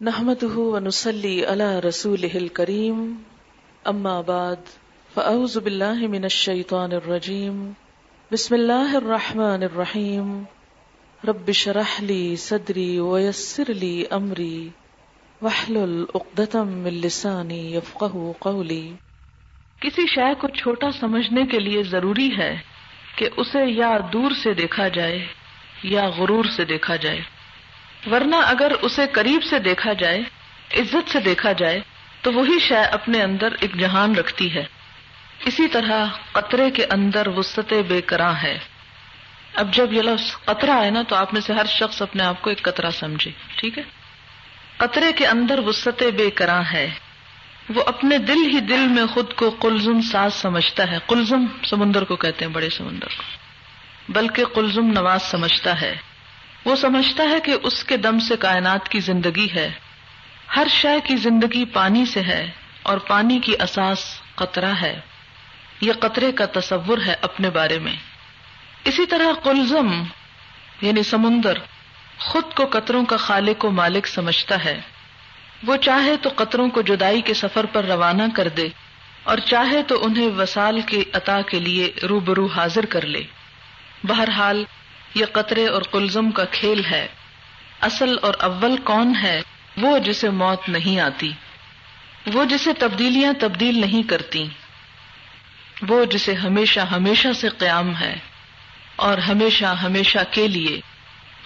نحمده ونصلي على رسوله الكريم. أما بعد، فأعوذ بالله من الشيطان الرجيم. بسم الله الرحمن الرحيم. رب شرح لي صدري ويسر لي أمري. واحلل عقدة من لساني يفقه قولي. کسی شے کو چھوٹا سمجھنے کے لیے ضروری ہے کہ اسے یا دور سے دیکھا جائے یا غرور سے دیکھا جائے۔ ورنہ اگر اسے قریب سے دیکھا جائے، عزت سے دیکھا جائے، تو وہی شے اپنے اندر ایک جہان رکھتی ہے۔ اسی طرح قطرے کے اندر وسط بے کراں ہے۔ اب جب یہ لفظ قطرہ آئے نا، تو آپ میں سے ہر شخص اپنے آپ کو ایک قطرہ سمجھے، ٹھیک ہے؟ قطرے کے اندر وسط بے کراں ہے۔ وہ اپنے دل ہی دل میں خود کو قلزم ساز سمجھتا ہے۔ قلزم سمندر کو کہتے ہیں، بڑے سمندر کو۔ بلکہ قلزم نواز سمجھتا ہے۔ وہ سمجھتا ہے کہ اس کے دم سے کائنات کی زندگی ہے۔ ہر شے کی زندگی پانی سے ہے اور پانی کی اساس قطرہ ہے۔ یہ قطرے کا تصور ہے اپنے بارے میں۔ اسی طرح قلزم یعنی سمندر، خود کو قطروں کا خالق و مالک سمجھتا ہے۔ وہ چاہے تو قطروں کو جدائی کے سفر پر روانہ کر دے اور چاہے تو انہیں وسال کے عطا کے لیے روبرو حاضر کر لے۔ بہرحال یہ قطرے اور کلزم کا کھیل ہے۔ اصل اور اول کون ہے؟ وہ جسے موت نہیں آتی۔ وہ جسے تبدیلیاں تبدیل نہیں کرتی۔ وہ جسے ہمیشہ ہمیشہ سے قیام ہے۔ اور ہمیشہ ہمیشہ کے لیے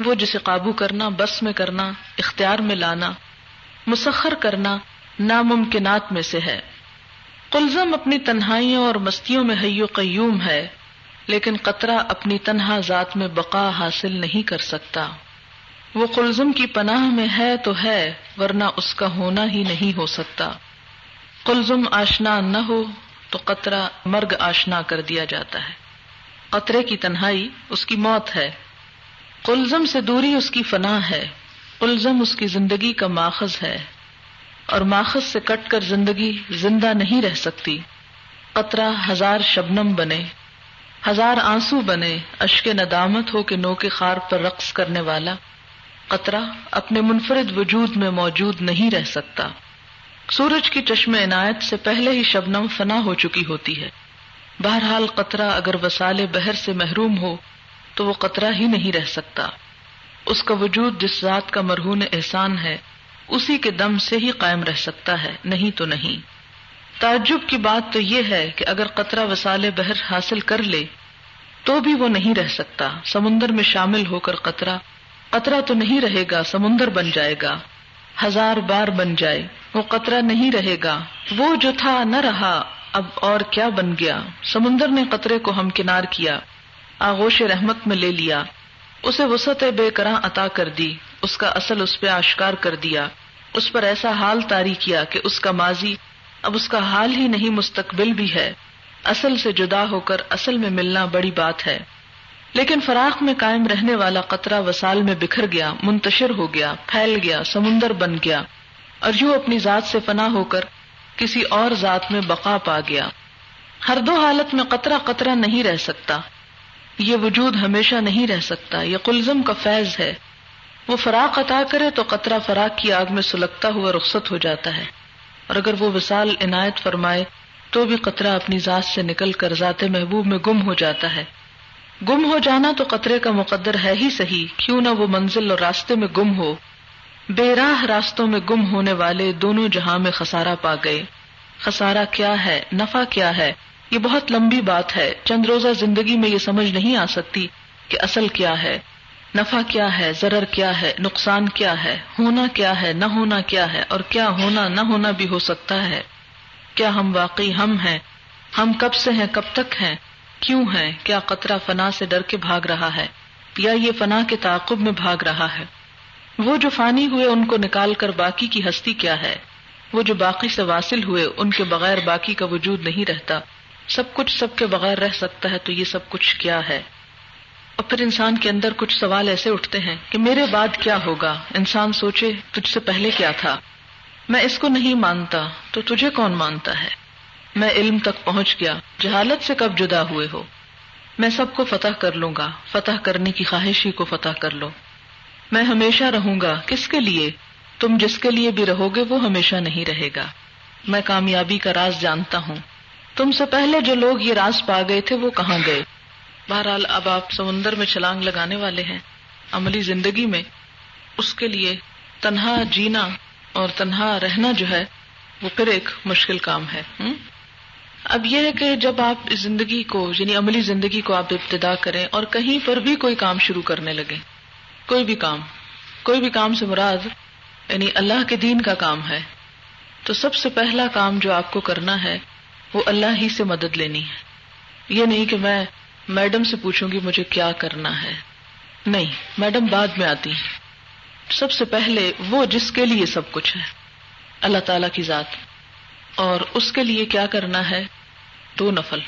وہ جسے قابو کرنا، بس میں کرنا، اختیار میں لانا، مسخر کرنا ناممکنات میں سے ہے۔ کلزم اپنی تنہائیوں اور مستیوں میں حیو قیوم ہے۔ لیکن قطرہ اپنی تنہا ذات میں بقا حاصل نہیں کر سکتا۔ وہ قلزم کی پناہ میں ہے تو ہے، ورنہ اس کا ہونا ہی نہیں ہو سکتا۔ قلزم آشنا نہ ہو تو قطرہ مرگ آشنا کر دیا جاتا ہے۔ قطرے کی تنہائی اس کی موت ہے۔ قلزم سے دوری اس کی فنا ہے۔ قلزم اس کی زندگی کا ماخذ ہے۔ اور ماخذ سے کٹ کر زندگی زندہ نہیں رہ سکتی۔ قطرہ ہزار شبنم بنے۔ ہزار آنسو بنے، اشک ندامت ہو کے نو کے خار پر رقص کرنے والا۔ قطرہ اپنے منفرد وجود میں موجود نہیں رہ سکتا۔ سورج کی چشم عنایت سے پہلے ہی شبنم فنا ہو چکی ہوتی ہے۔ بہرحال قطرہ اگر وسال بہر سے محروم ہو، تو وہ قطرہ ہی نہیں رہ سکتا۔ اس کا وجود جس ذات کا مرہون احسان ہے، اسی کے دم سے ہی قائم رہ سکتا ہے، نہیں تو نہیں۔ تعجب کی بات تو یہ ہے کہ اگر قطرہ وسال بحر حاصل کر لے، تو بھی وہ نہیں رہ سکتا۔ سمندر میں شامل ہو کر قطرہ قطرہ تو نہیں رہے گا، سمندر بن جائے گا۔ ہزار بار بن جائے، وہ قطرہ نہیں رہے گا۔ وہ جو تھا نہ رہا، اب اور کیا بن گیا۔ سمندر نے قطرے کو ہم کنار کیا، آغوش رحمت میں لے لیا۔ اسے وسط بے کراں عطا کر دی، اس کا اصل اس پہ آشکار کر دیا۔ اس پر ایسا حال تاری کیا کہ اس کا ماضی اب اس کا حال ہی نہیں، مستقبل بھی ہے۔ اصل سے جدا ہو کر اصل میں ملنا بڑی بات ہے۔ لیکن فراق میں قائم رہنے والا قطرہ وسال میں بکھر گیا، منتشر ہو گیا، پھیل گیا، سمندر بن گیا۔ اور یوں اپنی ذات سے فنا ہو کر کسی اور ذات میں بقا پا گیا۔ ہر دو حالت میں قطرہ قطرہ نہیں رہ سکتا۔ یہ وجود ہمیشہ نہیں رہ سکتا۔ یہ کلزم کا فیض ہے۔ وہ فراق عطا کرے تو قطرہ فراق کی آگ میں سلگتا ہوا رخصت ہو جاتا ہے۔ اور اگر وہ وسال عنایت فرمائے تو بھی قطرہ اپنی ذات سے نکل کر ذات محبوب میں گم ہو جاتا ہے۔ گم ہو جانا تو قطرے کا مقدر ہے ہی صحیح، کیوں نہ وہ منزل اور راستے میں گم ہو۔ بے راہ راستوں میں گم ہونے والے دونوں جہاں میں خسارا پا گئے۔ خسارا کیا ہے؟ نفع کیا ہے؟ یہ بہت لمبی بات ہے۔ چند روزہ زندگی میں یہ سمجھ نہیں آ سکتی کہ اصل کیا ہے۔ نفع کیا ہے، ضرر کیا ہے، نقصان کیا ہے، ہونا کیا ہے، نہ ہونا کیا ہے، اور کیا ہونا، نہ ہونا بھی ہو سکتا ہے۔ کیا ہم واقعی ہم ہیں؟ ہم کب سے ہیں، کب تک ہیں؟ کیوں ہیں؟ کیا قطرہ فنا سے ڈر کے بھاگ رہا ہے؟ یا یہ فنا کے تعاقب میں بھاگ رہا ہے؟ وہ جو فانی ہوئے، ان کو نکال کر باقی کی ہستی کیا ہے؟ وہ جو باقی سے واصل ہوئے، ان کے بغیر باقی کا وجود نہیں رہتا۔ سب کچھ سب کے بغیر رہ سکتا ہے، تو یہ سب کچھ کیا ہے؟ اور پھر انسان کے اندر کچھ سوال ایسے اٹھتے ہیں کہ میرے بعد کیا ہوگا؟ انسان سوچے تجھ سے پہلے کیا تھا؟ میں اس کو نہیں مانتا، تو تجھے کون مانتا ہے؟ میں علم تک پہنچ گیا، جہالت سے کب جدا ہوئے ہو؟ میں سب کو فتح کر لوں گا، فتح کرنے کی خواہش ہی کو فتح کر لو۔ میں ہمیشہ رہوں گا، کس کے لیے؟ تم جس کے لیے بھی رہو گے، وہ ہمیشہ نہیں رہے گا۔ میں کامیابی کا راز جانتا ہوں۔ تم سے پہلے جو لوگ یہ راز پا گئے تھے، وہ کہاں گئے؟ بہرحال اب آپ سمندر میں چھلانگ لگانے والے ہیں۔ عملی زندگی میں اس کے لیے تنہا جینا اور تنہا رہنا جو ہے، وہ پھر ایک مشکل کام ہے۔ اب یہ ہے کہ جب آپ اس زندگی کو یعنی عملی زندگی کو آپ ابتدا کریں اور کہیں پر بھی کوئی کام شروع کرنے لگے کوئی بھی کام، کوئی بھی کام سے مراد یعنی اللہ کے دین کا کام ہے۔ تو سب سے پہلا کام جو آپ کو کرنا ہے، وہ اللہ ہی سے مدد لینی ہے۔ یہ نہیں کہ میں میڈم سے پوچھوں گی مجھے کیا کرنا ہے۔ نہیں، میڈم بعد میں آتی۔ سب سے پہلے وہ جس کے لیے سب کچھ ہے، اللہ تعالی کی ذات۔ اور اس کے لیے کیا کرنا ہے؟ دو نفل۔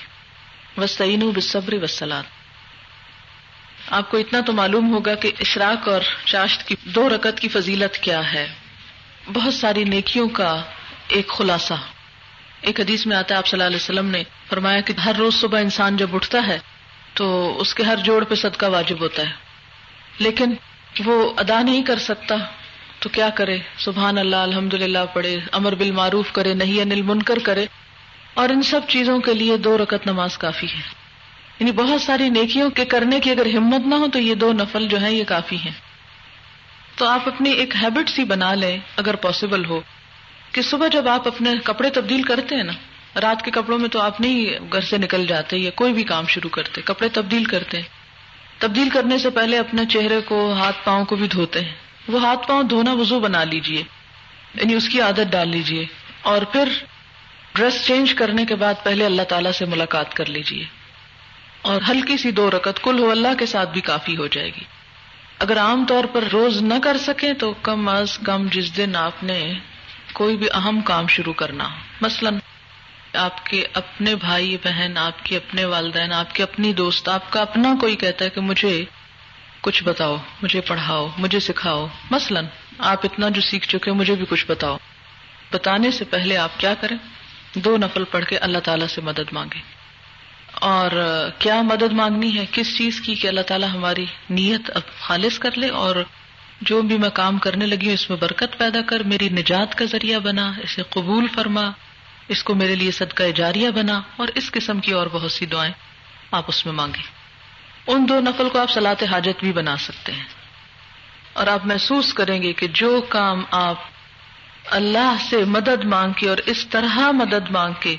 وسطین بصبر وسلات آپ کو اتنا تو معلوم ہوگا کہ اشراق اور چاشت کی دو رکت کی فضیلت کیا ہے۔ بہت ساری نیکیوں کا ایک خلاصہ۔ ایک حدیث میں آتا ہے، آپ صلی اللہ علیہ وسلم نے فرمایا کہ ہر روز صبح انسان جب اٹھتا ہے تو اس کے ہر جوڑ پہ صدقہ واجب ہوتا ہے۔ لیکن وہ ادا نہیں کر سکتا، تو کیا کرے؟ سبحان اللہ الحمد للہ پڑھے، امر بالمعروف کرے نہیں انل منکر کرے۔ اور ان سب چیزوں کے لیے دو رکت نماز کافی ہے۔ یعنی بہت ساری نیکیوں کے کرنے کی اگر ہمت نہ ہو، تو یہ دو نفل جو ہے یہ کافی ہیں۔ تو آپ اپنی ایک ہیبٹ سی بنا لیں، اگر پاسبل ہو، کہ صبح جب آپ اپنے کپڑے تبدیل کرتے ہیں نا رات کے کپڑوں میں تو آپ نہیں گھر سے نکل جاتے یا کوئی بھی کام شروع کرتے، کپڑے تبدیل کرتے۔ ہیں تبدیل کرنے سے پہلے اپنے چہرے کو، ہاتھ پاؤں کو بھی دھوتے ہیں۔ وہ ہاتھ پاؤں دھونا وضو بنا لیجیے یعنی اس کی عادت ڈال لیجیے۔ اور پھر ڈریس چینج کرنے کے بعد پہلے اللہ تعالیٰ سے ملاقات کر لیجیے۔ اور ہلکی سی دو رکت کل ہو، اللہ کے ساتھ بھی کافی ہو جائے گی۔ اگر عام طور پر روز نہ کر سکیں تو کم از کم جس دن آپ نے کوئی بھی اہم کام شروع کرنا مثلاً آپ کے اپنے بھائی بہن، آپ کے اپنے والدین، آپ کے اپنی دوست، آپ کا اپنا کوئی کہتا ہے کہ مجھے کچھ بتاؤ، مجھے پڑھاؤ، مجھے سکھاؤ۔ مثلاً آپ اتنا جو سیکھ چکے مجھے بھی کچھ بتاؤ۔ بتانے سے پہلے آپ کیا کریں؟ دو نفل پڑھ کے اللہ تعالیٰ سے مدد مانگے اور کیا مدد مانگنی ہے؟ کس چیز کی کہ اللہ تعالیٰ ہماری نیت اب خالص کر لے اور جو بھی میں کام کرنے لگی ہوں، اس میں برکت پیدا کر، میری نجات کا ذریعہ بنا، اسے قبول فرما۔ اس کو میرے لیے صدقہ جاریہ بنا اور اس قسم کی اور بہت سی دعائیں آپ اس میں مانگیں۔ ان دو نفل کو آپ سلاط حاجت بھی بنا سکتے ہیں۔ اور آپ محسوس کریں گے کہ جو کام آپ اللہ سے مدد مانگ کے اور اس طرح مدد مانگ کے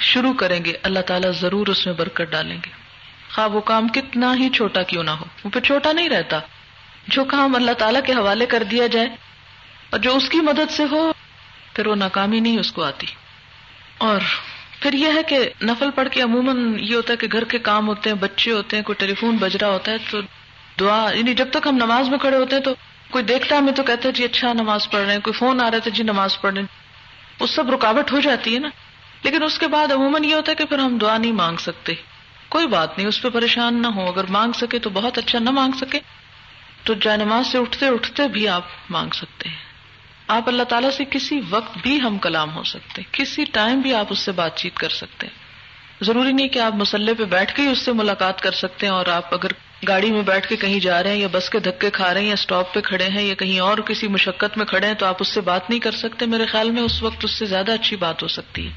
شروع کریں گے، اللہ تعالیٰ ضرور اس میں برکت ڈالیں گے۔ خواب وہ کام کتنا ہی چھوٹا کیوں نہ ہو، وہ پھر چھوٹا نہیں رہتا۔ جو کام اللہ تعالیٰ کے حوالے کر دیا جائے اور جو اس کی مدد سے ہو، پھر وہ ناکامی نہیں اس کو آتی۔ اور پھر یہ ہے کہ نفل پڑھ کے عموماً یہ ہوتا ہے کہ گھر کے کام ہوتے ہیں، بچے ہوتے ہیں، کوئی ٹیلی فون بج رہا ہوتا ہے تو دعا یعنی جب تک ہم نماز میں کھڑے ہوتے ہیں تو کوئی دیکھتا ہمیں تو کہتا ہے جی اچھا نماز پڑھ رہے ہیں، کوئی فون آ رہا تھا جی نماز پڑھ رہے ہیں۔ اس سب رکاوٹ ہو جاتی ہے نا۔ لیکن اس کے بعد عموماً یہ ہوتا ہے کہ پھر ہم دعا نہیں مانگ سکتے۔ کوئی بات نہیں، اس پہ پریشان نہ ہو اگر مانگ سکے تو بہت اچھا نہ مانگ سکے تو جائے نماز سے اٹھتے اٹھتے بھی آپ مانگ سکتے ہیں۔ آپ اللہ تعالیٰ سے کسی وقت بھی ہم کلام ہو سکتے کسی ٹائم بھی آپ اس سے بات چیت کر سکتے ہیں۔ ضروری نہیں کہ آپ مسلح پہ بیٹھ کے ہی اس سے ملاقات کر سکتے ہیں اور آپ اگر گاڑی میں بیٹھ کے کہیں جا رہے ہیں یا بس کے دھکے کھا رہے ہیں یا اسٹاپ پہ کھڑے ہیں یا کہیں اور کسی مشقت میں کھڑے ہیں تو آپ اس سے بات نہیں کر سکتے۔ میرے خیال میں اس وقت اس سے زیادہ اچھی بات ہو سکتی ہے۔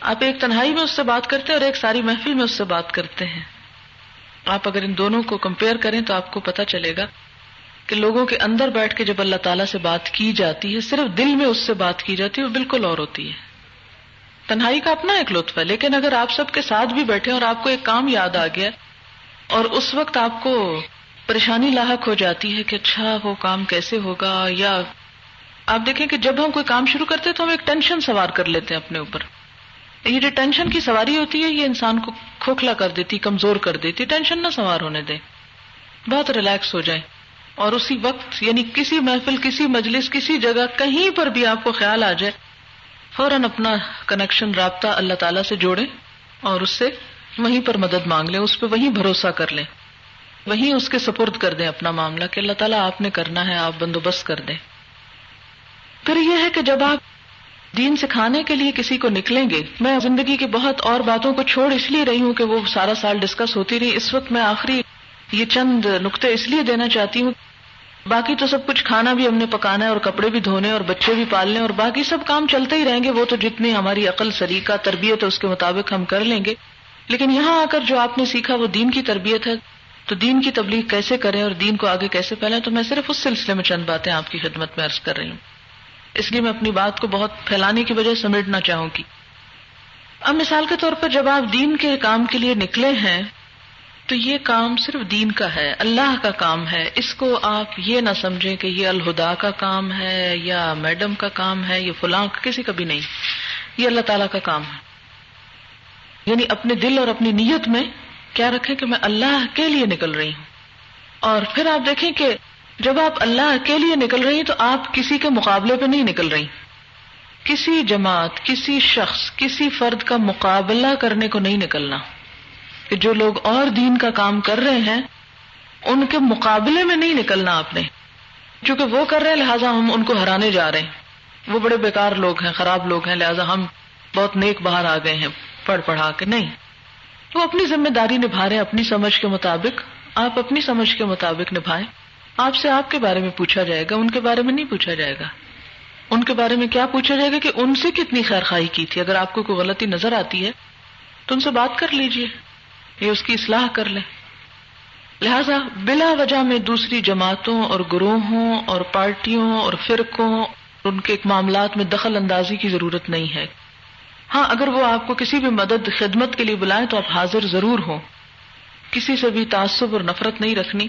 آپ ایک تنہائی میں اس سے بات کرتے ہیں اور ایک ساری محفل میں اس سے بات کرتے ہیں۔ آپ اگر ان دونوں کو کمپیئر کریں تو آپ کو پتا چلے گا کہ لوگوں کے اندر بیٹھ کے جب اللہ تعالیٰ سے بات کی جاتی ہے، صرف دل میں اس سے بات کی جاتی ہے وہ بالکل اور ہوتی ہے۔ تنہائی کا اپنا ایک لطف ہے، لیکن اگر آپ سب کے ساتھ بھی بیٹھے اور آپ کو ایک کام یاد آ گیا اور اس وقت آپ کو پریشانی لاحق ہو جاتی ہے کہ اچھا وہ کام کیسے ہوگا؟ یا آپ دیکھیں کہ جب ہم کوئی کام شروع کرتے تو ہم ایک ٹینشن سوار کر لیتے ہیں اپنے اوپر۔ یہ جو ٹینشن کی سواری ہوتی ہے، یہ انسان کو کھوکھلا کر دیتی، کمزور کر دیتی، ٹینشن نہ سوار ہونے دے۔ بہت ریلیکس ہو جائے اور اسی وقت یعنی کسی محفل، کسی مجلس، کسی جگہ کہیں پر بھی آپ کو خیال آ جائے، فوراً اپنا کنیکشن رابطہ اللہ تعالیٰ سے جوڑے اور اس سے وہیں پر مدد مانگ لیں، اس پہ وہیں بھروسہ کر لیں۔ وہیں اس کے سپرد کر دیں اپنا معاملہ کہ اللہ تعالیٰ آپ نے کرنا ہے، آپ بندوبست کر دیں۔ پھر یہ ہے کہ جب آپ دین سکھانے کے لیے کسی کو نکلیں گے، میں زندگی کی بہت اور باتوں کو چھوڑ اس لیے رہی ہوں کہ وہ سارا سال ڈسکس ہوتی رہی، اس وقت میں آخری یہ چند نقطے اس لیے دینا چاہتی ہوں، باقی تو سب کچھ کھانا بھی ہم نے پکانا ہے اور کپڑے بھی دھونے اور بچے بھی پالنے اور باقی سب کام چلتے ہی رہیں گے، وہ تو جتنی ہماری عقل، سلیقہ، تربیت ہے، اس کے مطابق ہم کر لیں گے۔ لیکن یہاں آ کر جو آپ نے سیکھا وہ دین کی تربیت ہے۔ تو دین کی تبلیغ کیسے کریں اور دین کو آگے کیسے پھیلیں تو میں صرف اس سلسلے میں چند باتیں آپ کی خدمت میں عرض کر رہی ہوں۔ اس لیے میں اپنی بات کو بہت پھیلانے کی وجہ سمیٹنا چاہوں گی۔ اب مثال کے طور پر جب آپ دین کے کام کے لیے نکلے ہیں تو یہ کام صرف دین کا ہے، اللہ کا کام ہے۔ اس کو آپ یہ نہ سمجھیں کہ یہ الہدا کا کام ہے یا میڈم کا کام ہے یہ فلاں کسی کا بھی نہیں۔ یہ اللہ تعالیٰ کا کام ہے۔ یعنی اپنے دل اور اپنی نیت میں کیا رکھیں کہ میں اللہ کے لیے نکل رہی ہوں۔ اور پھر آپ دیکھیں کہ جب آپ اللہ کے لیے نکل رہی ہیں تو آپ کسی کے مقابلے پہ نہیں نکل رہی۔ کسی جماعت، کسی شخص، کسی فرد کا مقابلہ کرنے کو نہیں نکلنا۔ کہ جو لوگ اور دین کا کام کر رہے ہیں، ان کے مقابلے میں نہیں نکلنا آپ نے۔ چونکہ وہ کر رہے ہیں، لہٰذا ہم ان کو ہرانے جا رہے ہیں۔ وہ بڑے بیکار لوگ ہیں، خراب لوگ ہیں، لہٰذا ہم بہت نیک باہر آ گئے ہیں، پڑھ پڑھا کے۔ نہیں۔ وہ اپنی ذمہ داری نبھا رہے اپنی سمجھ کے مطابق۔ آپ اپنی سمجھ کے مطابق نبھائیں۔ آپ سے آپ کے بارے میں پوچھا جائے گا، ان کے بارے میں نہیں پوچھا جائے گا۔ ان کے بارے میں کیا پوچھا جائے گا کہ ان سے کتنی خیر خائی کی تھی؟ اگر آپ کو کوئی غلطی نظر آتی ہے، تو ان سے بات کر لیجیے یہ اس کی اصلاح کر لیں لہذا بلا وجہ میں دوسری جماعتوں اور گروہوں اور پارٹیوں اور فرقوں ان کے معاملات میں دخل اندازی کی ضرورت نہیں ہے۔ ہاں اگر وہ آپ کو کسی بھی مدد، خدمت کے لیے بلائیں تو آپ حاضر ضرور ہوں۔ کسی سے بھی تعصب اور نفرت نہیں رکھنی۔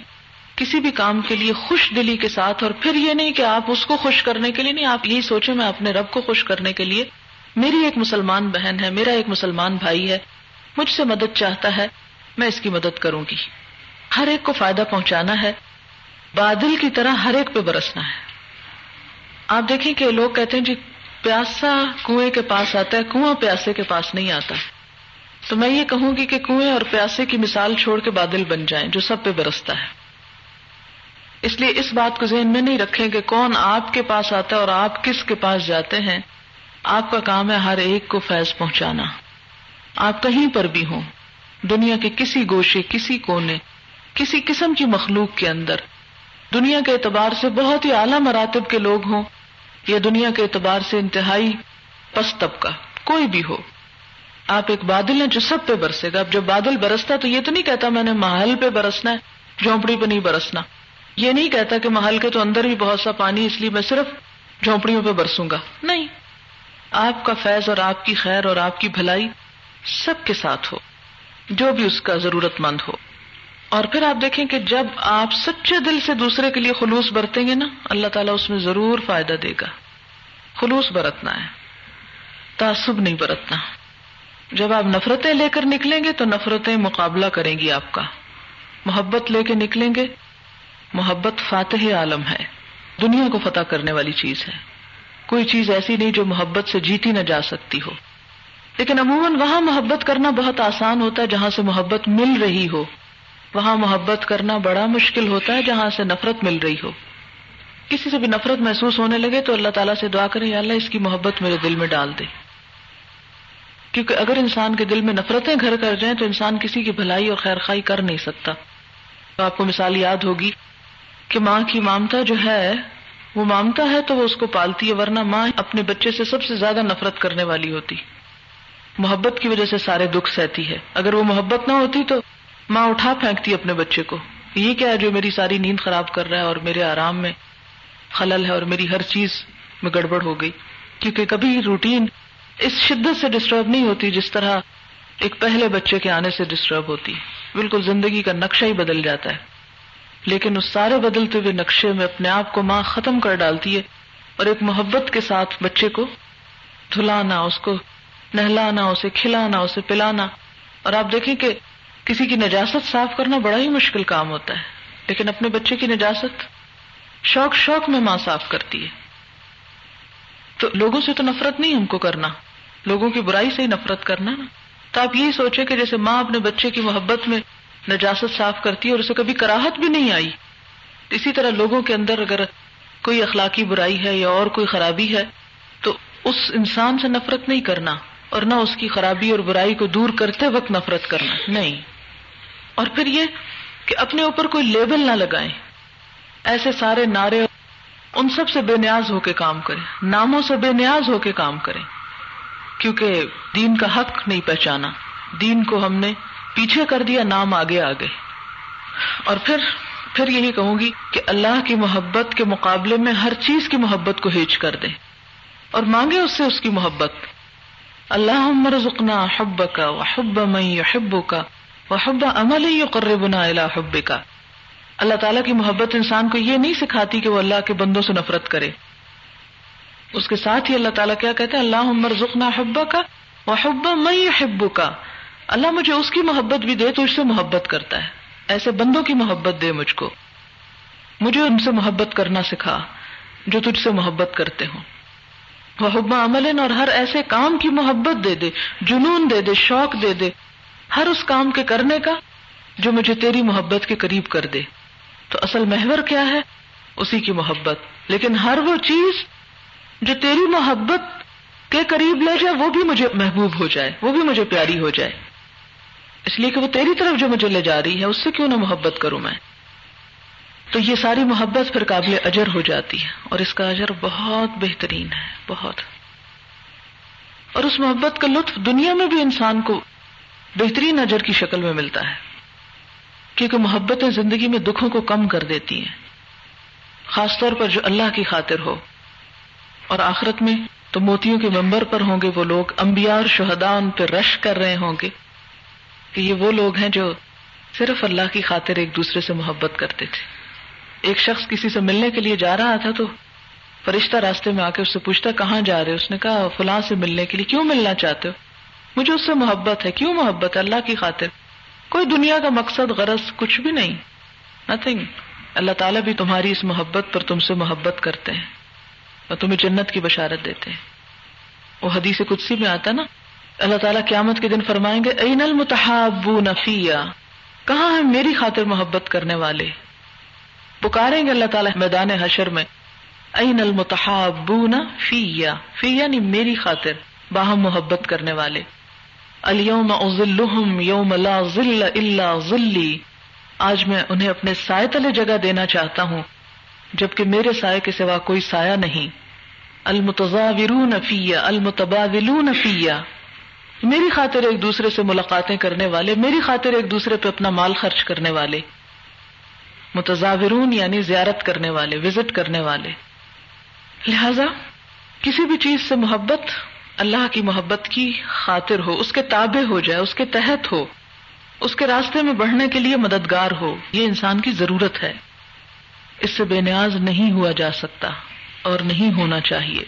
کسی بھی کام کے لیے خوش دلی کے ساتھ اور پھر یہ نہیں کہ آپ اس کو خوش کرنے کے لیے نہیں، آپ یہی سوچیں، میں اپنے رب کو خوش کرنے کے لیے۔ میری ایک مسلمان بہن ہے، میرا ایک مسلمان بھائی ہے۔ مجھ سے مدد چاہتا ہے، میں اس کی مدد کروں گی۔ ہر ایک کو فائدہ پہنچانا ہے، بادل کی طرح ہر ایک پہ برسنا ہے۔ آپ دیکھیں کہ لوگ کہتے ہیں جی پیاسا کنویں کے پاس آتا ہے، کنواں پیاسے کے پاس نہیں آتا۔ تو میں یہ کہوں گی کہ کنویں اور پیاسے کی مثال چھوڑ کے بادل بن جائیں، جو سب پہ برستا ہے۔ اس لیے اس بات کو ذہن میں نہیں رکھیں کہ کون آپ کے پاس آتا ہے اور آپ کس کے پاس جاتے ہیں۔ آپ کا کام ہے ہر ایک کو فیض پہنچانا۔ آپ کہیں پر بھی ہوں، دنیا کے کسی گوشے، کسی کونے، کسی قسم کی مخلوق کے اندر۔ دنیا کے اعتبار سے بہت ہی اعلیٰ مراتب کے لوگ ہوں، یا دنیا کے اعتبار سے انتہائی پس طبقہ، کوئی بھی ہو۔ آپ ایک بادل ہیں جو سب پہ برسے گا۔ اب جب بادل برستا تو یہ تو نہیں کہتا میں نے محل پہ برسنا ہے، جھونپڑی پہ نہیں برسنا۔ یہ نہیں کہتا کہ محل کے تو اندر بھی بہت سا پانی، اس لیے میں صرف جھونپڑیوں پہ برسوں گا۔ نہیں۔ آپ کا فیض اور آپ کی خیر اور آپ کی بھلائی سب کے ساتھ ہو، جو بھی اس کا ضرورت مند ہو۔ اور پھر آپ دیکھیں کہ جب آپ سچے دل سے دوسرے کے لیے خلوص برتیں گے نا، اللہ تعالیٰ اس میں ضرور فائدہ دے گا۔ خلوص برتنا ہے، تعصب نہیں برتنا۔ جب آپ نفرتیں لے کر نکلیں گے تو نفرتیں مقابلہ کریں گی آپ کا۔ محبت لے کے نکلیں گے، محبت فاتح عالم ہے۔ دنیا کو فتح کرنے والی چیز ہے۔ کوئی چیز ایسی نہیں جو محبت سے جیتی نہ جا سکتی ہو۔ لیکن عموماً وہاں محبت کرنا بہت آسان ہوتا ہے جہاں سے محبت مل رہی ہو۔ وہاں محبت کرنا بڑا مشکل ہوتا ہے جہاں سے نفرت مل رہی ہو۔ کسی سے بھی نفرت محسوس ہونے لگے تو اللہ تعالیٰ سے دعا کریں، یا اللہ اس کی محبت میرے دل میں ڈال دے۔ کیونکہ اگر انسان کے دل میں نفرتیں گھر کر جائیں تو انسان کسی کی بھلائی اور خیر خائی کر نہیں سکتا۔ تو آپ کو مثال یاد ہوگی کہ ماں کی مامتا جو ہے، وہ مامتا ہے تو وہ اس کو پالتی ہے، ورنہ ماں اپنے بچے سے سب سے زیادہ نفرت کرنے والی ہوتی۔ محبت کی وجہ سے سارے دکھ سہتی ہے۔ اگر وہ محبت نہ ہوتی تو ماں اٹھا پھینکتی اپنے بچے کو۔ یہ کیا ہے جو میری ساری نیند خراب کر رہا ہے اور میرے آرام میں خلل ہے اور میری ہر چیز میں گڑبڑ ہو گئی۔ کیونکہ کبھی روٹین اس شدت سے ڈسٹرب نہیں ہوتی جس طرح ایک پہلے بچے کے آنے سے ڈسٹرب ہوتی۔ بالکل زندگی کا نقشہ ہی بدل جاتا ہے۔ لیکن اس سارے بدلتے ہوئے نقشے میں اپنے آپ کو ماں ختم کر ڈالتی ہے اور ایک محبت کے ساتھ بچے کو دھلانا، اس کو نہلانا اسے، کھلانا اسے، پلانا۔ اور آپ دیکھیں کہ کسی کی نجاست صاف کرنا بڑا ہی مشکل کام ہوتا ہے۔ لیکن اپنے بچے کی نجاست شوق شوق میں ماں صاف کرتی ہے۔ تو لوگوں سے تو نفرت نہیں ہم کو کرنا۔ لوگوں کی برائی سے ہی نفرت کرنا نا۔ تو آپ یہی سوچے کہ جیسے ماں اپنے بچے کی محبت میں نجاست صاف کرتی ہے اور اسے کبھی کراہت بھی نہیں آئی۔ اسی طرح لوگوں کے اندر اگر کوئی اخلاقی برائی ہے یا اور کوئی خرابی ہے، تو اس انسان سے نفرت نہیں کرنا۔ اور نہ اس کی خرابی اور برائی کو دور کرتے وقت نفرت کرنا، نہیں۔ اور پھر یہ کہ اپنے اوپر کوئی لیبل نہ لگائیں۔ ایسے سارے نعرے ان سب سے بے نیاز ہو کے کام کریں، ناموں سے بے نیاز ہو کے کام کریں۔ کیونکہ دین کا حق نہیں پہچانا، دین کو ہم نے پیچھے کر دیا، نام آگے آگے اور پھر پھر یہی کہوں گی کہ اللہ کی محبت کے مقابلے میں ہر چیز کی محبت کو ہیچ کر دیں۔ اور مانگے اس سے اس کی محبت۔ اللہ مرزقنا حب کا و حب مئی حب کا وہ حب عمل قربنا اللہ حب کا اللہ تعالیٰ کی محبت انسان کو یہ نہیں سکھاتی کہ وہ اللہ کے بندوں سے نفرت کرے۔ اس کے ساتھ ہی اللہ تعالیٰ کیا کہتے ہیں اللہ مرزقنا حب کا وہ حب مئی حب کا اللہ مجھے اس کی محبت بھی دے تو اس سے محبت کرتا ہے۔ ایسے بندوں کی محبت دے مجھ کو۔ مجھے ان سے محبت کرنا سکھا جو تجھ سے محبت کرتے ہوں۔ وہ حبا عمل اور ہر ایسے کام کی محبت دے دے، جنون دے دے، شوق دے دے۔ ہر اس کام کے کرنے کا جو مجھے تیری محبت کے قریب کر دے۔ تو اصل محور کیا ہے؟ اسی کی محبت۔ لیکن ہر وہ چیز جو تیری محبت کے قریب لے جائے، وہ بھی مجھے محبوب ہو جائے، وہ بھی مجھے پیاری ہو جائے۔ اس لیے کہ وہ تیری طرف جو مجھے لے جا رہی ہے، اس سے کیوں نہ محبت کروں میں؟ تو یہ ساری محبت پھر قابل اجر ہو جاتی ہے اور اس کا اجر بہت بہترین ہے، بہت۔ اور اس محبت کا لطف دنیا میں بھی انسان کو بہترین اجر کی شکل میں ملتا ہے، کیونکہ محبتیں زندگی میں دکھوں کو کم کر دیتی ہیں۔ خاص طور پر جو اللہ کی خاطر ہو۔ اور آخرت میں تو موتیوں کے ممبر پر ہوں گے وہ لوگ امبیا اور شہدا ان پہ رش کر رہے ہوں گے کہ یہ وہ لوگ ہیں جو صرف اللہ کی خاطر ایک دوسرے سے محبت کرتے تھے۔ ایک شخص کسی سے ملنے کے لیے جا رہا تھا تو فرشتہ راستے میں آ کے اس سے پوچھتا، کہاں جا رہے اس نے کہا، فلاں سے ملنے کے لیے۔ کیوں ملنا چاہتے ہو؟ مجھے اس سے محبت ہے۔ کیوں محبت ہے؟ اللہ کی خاطر۔ کوئی دنیا کا مقصد، غرض کچھ بھی نہیں۔ نتھنگ اللہ تعالیٰ بھی تمہاری اس محبت پر تم سے محبت کرتے ہیں اور تمہیں جنت کی بشارت دیتے ہیں۔ وہ حدیث قدسی میں آتا نا، اللہ تعالیٰ قیامت کے دن فرمائیں گے این المتحاب نفیہ کہاں ہے میری خاطر محبت کرنے والے؟ پکاریں گے اللہ تعالیٰ میدان حشر میں. این المتحاب فیا فی یعنی میری خاطر، باہم محبت کرنے والے. اليوم اذلهم یوم لا ظل الا ظلی. آج میں انہیں اپنے سائے تلے جگہ دینا چاہتا ہوں، جبکہ میرے سائے کے سوا کوئی سایہ نہیں. المتضاورون فیا المتبادلون فیا میری خاطر ایک دوسرے سے ملاقاتیں کرنے والے، میری خاطر ایک دوسرے پہ اپنا مال خرچ کرنے والے. متضاورون یعنی زیارت کرنے والے وزٹ کرنے والے۔ لہذا کسی بھی چیز سے محبت، اللہ کی محبت کی خاطر ہو، اس کے تابع ہو جائے، اس کے تحت ہو، اس کے راستے میں بڑھنے کے لیے مددگار ہو، یہ انسان کی ضرورت ہے۔ اس سے بے نیاز نہیں ہوا جا سکتا اور نہیں ہونا چاہیے۔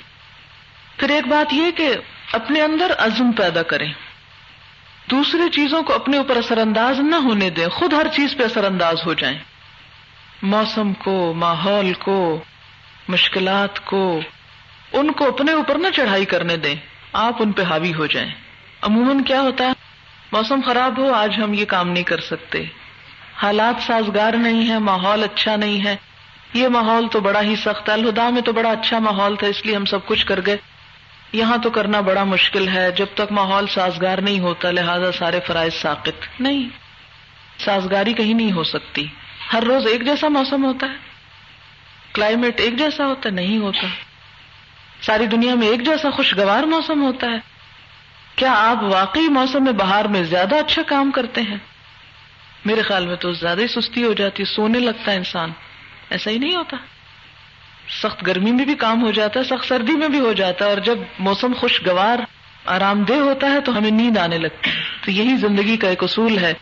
پھر ایک بات یہ کہ اپنے اندر عزم پیدا کریں۔ دوسرے چیزوں کو اپنے اوپر اثر انداز نہ ہونے دیں، خود ہر چیز پہ اثر انداز ہو جائیں۔ موسم کو، ماحول کو، مشکلات کو، ان کو اپنے اوپر نہ چڑھائی کرنے دیں۔ آپ ان پہ حاوی ہو جائیں۔ عموماً کیا ہوتا ہے؟ موسم خراب ہو، آج ہم یہ کام نہیں کر سکتے۔ حالات سازگار نہیں ہے ماحول اچھا نہیں ہے۔ یہ ماحول تو بڑا ہی سخت ہے۔ الہدا میں تو بڑا اچھا ماحول تھا، اس لیے ہم سب کچھ کر گئے۔ یہاں تو کرنا بڑا مشکل ہے۔ جب تک ماحول سازگار نہیں ہوتا، لہذا سارے فرائض ساقت نہیں، سازگاری کہیں نہیں ہو سکتی۔ ہر روز ایک جیسا موسم ہوتا ہے۔ کلائمیٹ ایک جیسا ہوتا ہے، نہیں ہوتا۔ ساری دنیا میں ایک جیسا خوشگوار موسم ہوتا ہے۔ کیا آپ واقعی موسم میں باہر میں زیادہ اچھا کام کرتے ہیں؟ میرے خیال میں تو زیادہ ہی سستی ہو جاتی سونے لگتا ہے انسان۔ ایسا ہی نہیں ہوتا۔ سخت گرمی میں بھی کام ہو جاتا ہے، سخت سردی میں بھی ہو جاتا ہے۔ اور جب موسم خوشگوار، آرام دہ ہوتا ہے تو ہمیں نیند آنے لگتی ہے۔ تو یہی زندگی کا ایک اصول ہے۔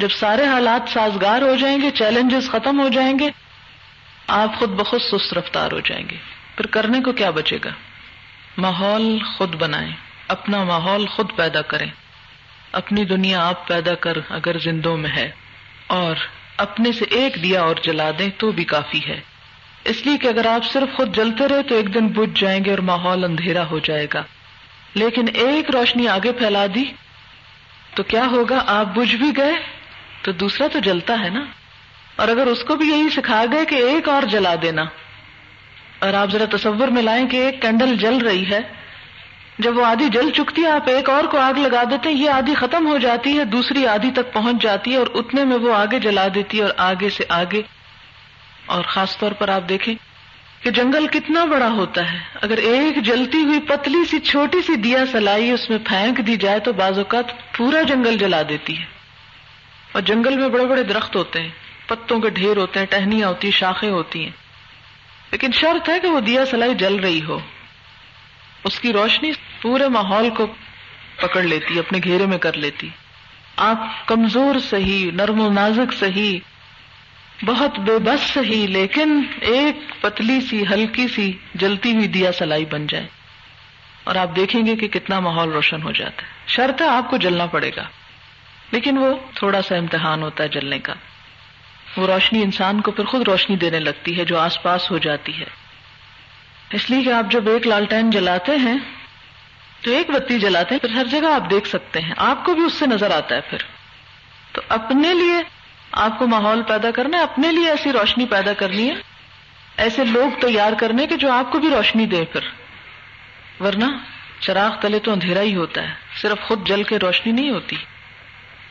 جب سارے حالات سازگار ہو جائیں گے چیلنجز ختم ہو جائیں گے، آپ خود بخود سست رفتار ہو جائیں گے۔ پھر کرنے کو کیا بچے گا؟ ماحول خود بنائیں، اپنا ماحول خود پیدا کریں۔ اپنی دنیا آپ پیدا کر اگر زندوں میں ہے، اور اپنے سے ایک دیا اور جلا دیں تو بھی کافی ہے۔ اس لیے کہ اگر آپ صرف خود جلتے رہے تو ایک دن بج جائیں گے اور ماحول اندھیرا ہو جائے گا۔ لیکن ایک روشنی آگے پھیلا دی تو کیا ہوگا؟ آپ بج بھی گئے تو دوسرا تو جلتا ہے نا۔ اور اگر اس کو بھی یہی سکھا گئے کہ ایک اور جلا دینا۔ اور آپ ذرا تصور میں لائیں کہ ایک کینڈل جل رہی ہے۔ جب وہ آدھی جل چکتی ہے، آپ ایک اور کو آگ لگا دیتے ہیں، یہ آدھی ختم ہو جاتی ہے، دوسری آدھی تک پہنچ جاتی ہے اور اتنے میں وہ آگے جلا دیتی ہے اور آگے سے آگے۔ اور خاص طور پر آپ دیکھیں کہ جنگل کتنا بڑا ہوتا ہے۔ اگر ایک جلتی ہوئی پتلی سی، چھوٹی سی دیا سلائی اس میں پھینک دی جائے تو بعض اوقات پورا جنگل جلا دیتی ہے۔ اور جنگل میں بڑے بڑے درخت ہوتے ہیں، پتوں کے ڈھیر ہوتے ہیں، ٹہنیاں ہوتی ہیں، شاخیں ہوتی ہیں۔ لیکن شرط ہے کہ وہ دیا سلائی جل رہی ہو۔ اس کی روشنی پورے ماحول کو پکڑ لیتی، اپنے گھیرے میں کر لیتی۔ آپ کمزور صحیح، نرم و نازک صحیح، بہت بے بس صحیح، لیکن ایک پتلی سی، ہلکی سی، جلتی ہوئی دیا سلائی بن جائے۔ اور آپ دیکھیں گے کہ کتنا ماحول روشن ہو جاتا ہے۔ شرط ہے آپ کو جلنا پڑے گا۔ لیکن وہ تھوڑا سا امتحان ہوتا ہے جلنے کا۔ وہ روشنی انسان کو پھر خود روشنی دینے لگتی ہے جو آس پاس ہو جاتی ہے۔ اس لیے کہ آپ جب ایک لالٹین جلاتے ہیں، تو ایک بتی جلاتے ہیں، پھر ہر جگہ آپ دیکھ سکتے ہیں۔ آپ کو بھی اس سے نظر آتا ہے پھر۔ تو اپنے لیے آپ کو ماحول پیدا کرنا ہے، اپنے لیے ایسی روشنی پیدا کرنی ہے، ایسے لوگ تیار کرنے کے جو آپ کو بھی روشنی دے پھر۔ ورنہ چراغ تلے تو اندھیرا ہی ہوتا ہے، صرف خود جل کے روشنی نہیں ہوتی۔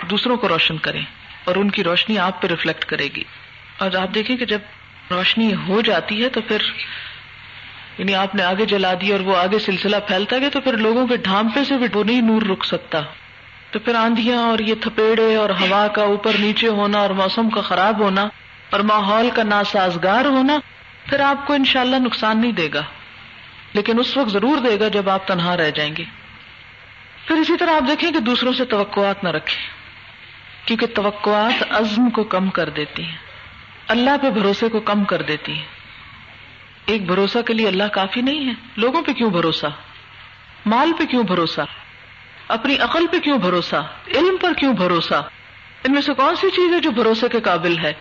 دوسروں کو روشن کریں اور ان کی روشنی آپ پہ ریفلیکٹ کرے گی۔ اور آپ دیکھیں کہ جب روشنی ہو جاتی ہے تو پھر یعنی آپ نے آگے جلا دی اور وہ آگے سلسلہ پھیلتا گیا تو پھر لوگوں کے ڈھانپے سے بھی وہ نہیں نور رک سکتا۔ تو پھر آندیاں اور یہ تھپیڑے اور ہوا کا اوپر نیچے ہونا اور موسم کا خراب ہونا اور ماحول کا ناسازگار ہونا پھر آپ کو انشاءاللہ نقصان نہیں دے گا۔ لیکن اس وقت ضرور دے گا جب آپ تنہا رہ جائیں گے۔ پھر اسی طرح آپ دیکھیں کہ دوسروں سے توقعات نہ رکھیں۔ کیونکہ توقعات عزم کو کم کر دیتی ہیں۔ اللہ پہ بھروسے کو کم کر دیتی ہیں۔ ایک بھروسہ کے لیے اللہ کافی نہیں ہے۔ لوگوں پہ کیوں بھروسہ؟ مال پہ کیوں بھروسہ؟ اپنی عقل پہ کیوں بھروسہ؟ علم پر کیوں بھروسہ؟ ان میں سے کون سی چیز ہے جو بھروسے کے قابل ہے؟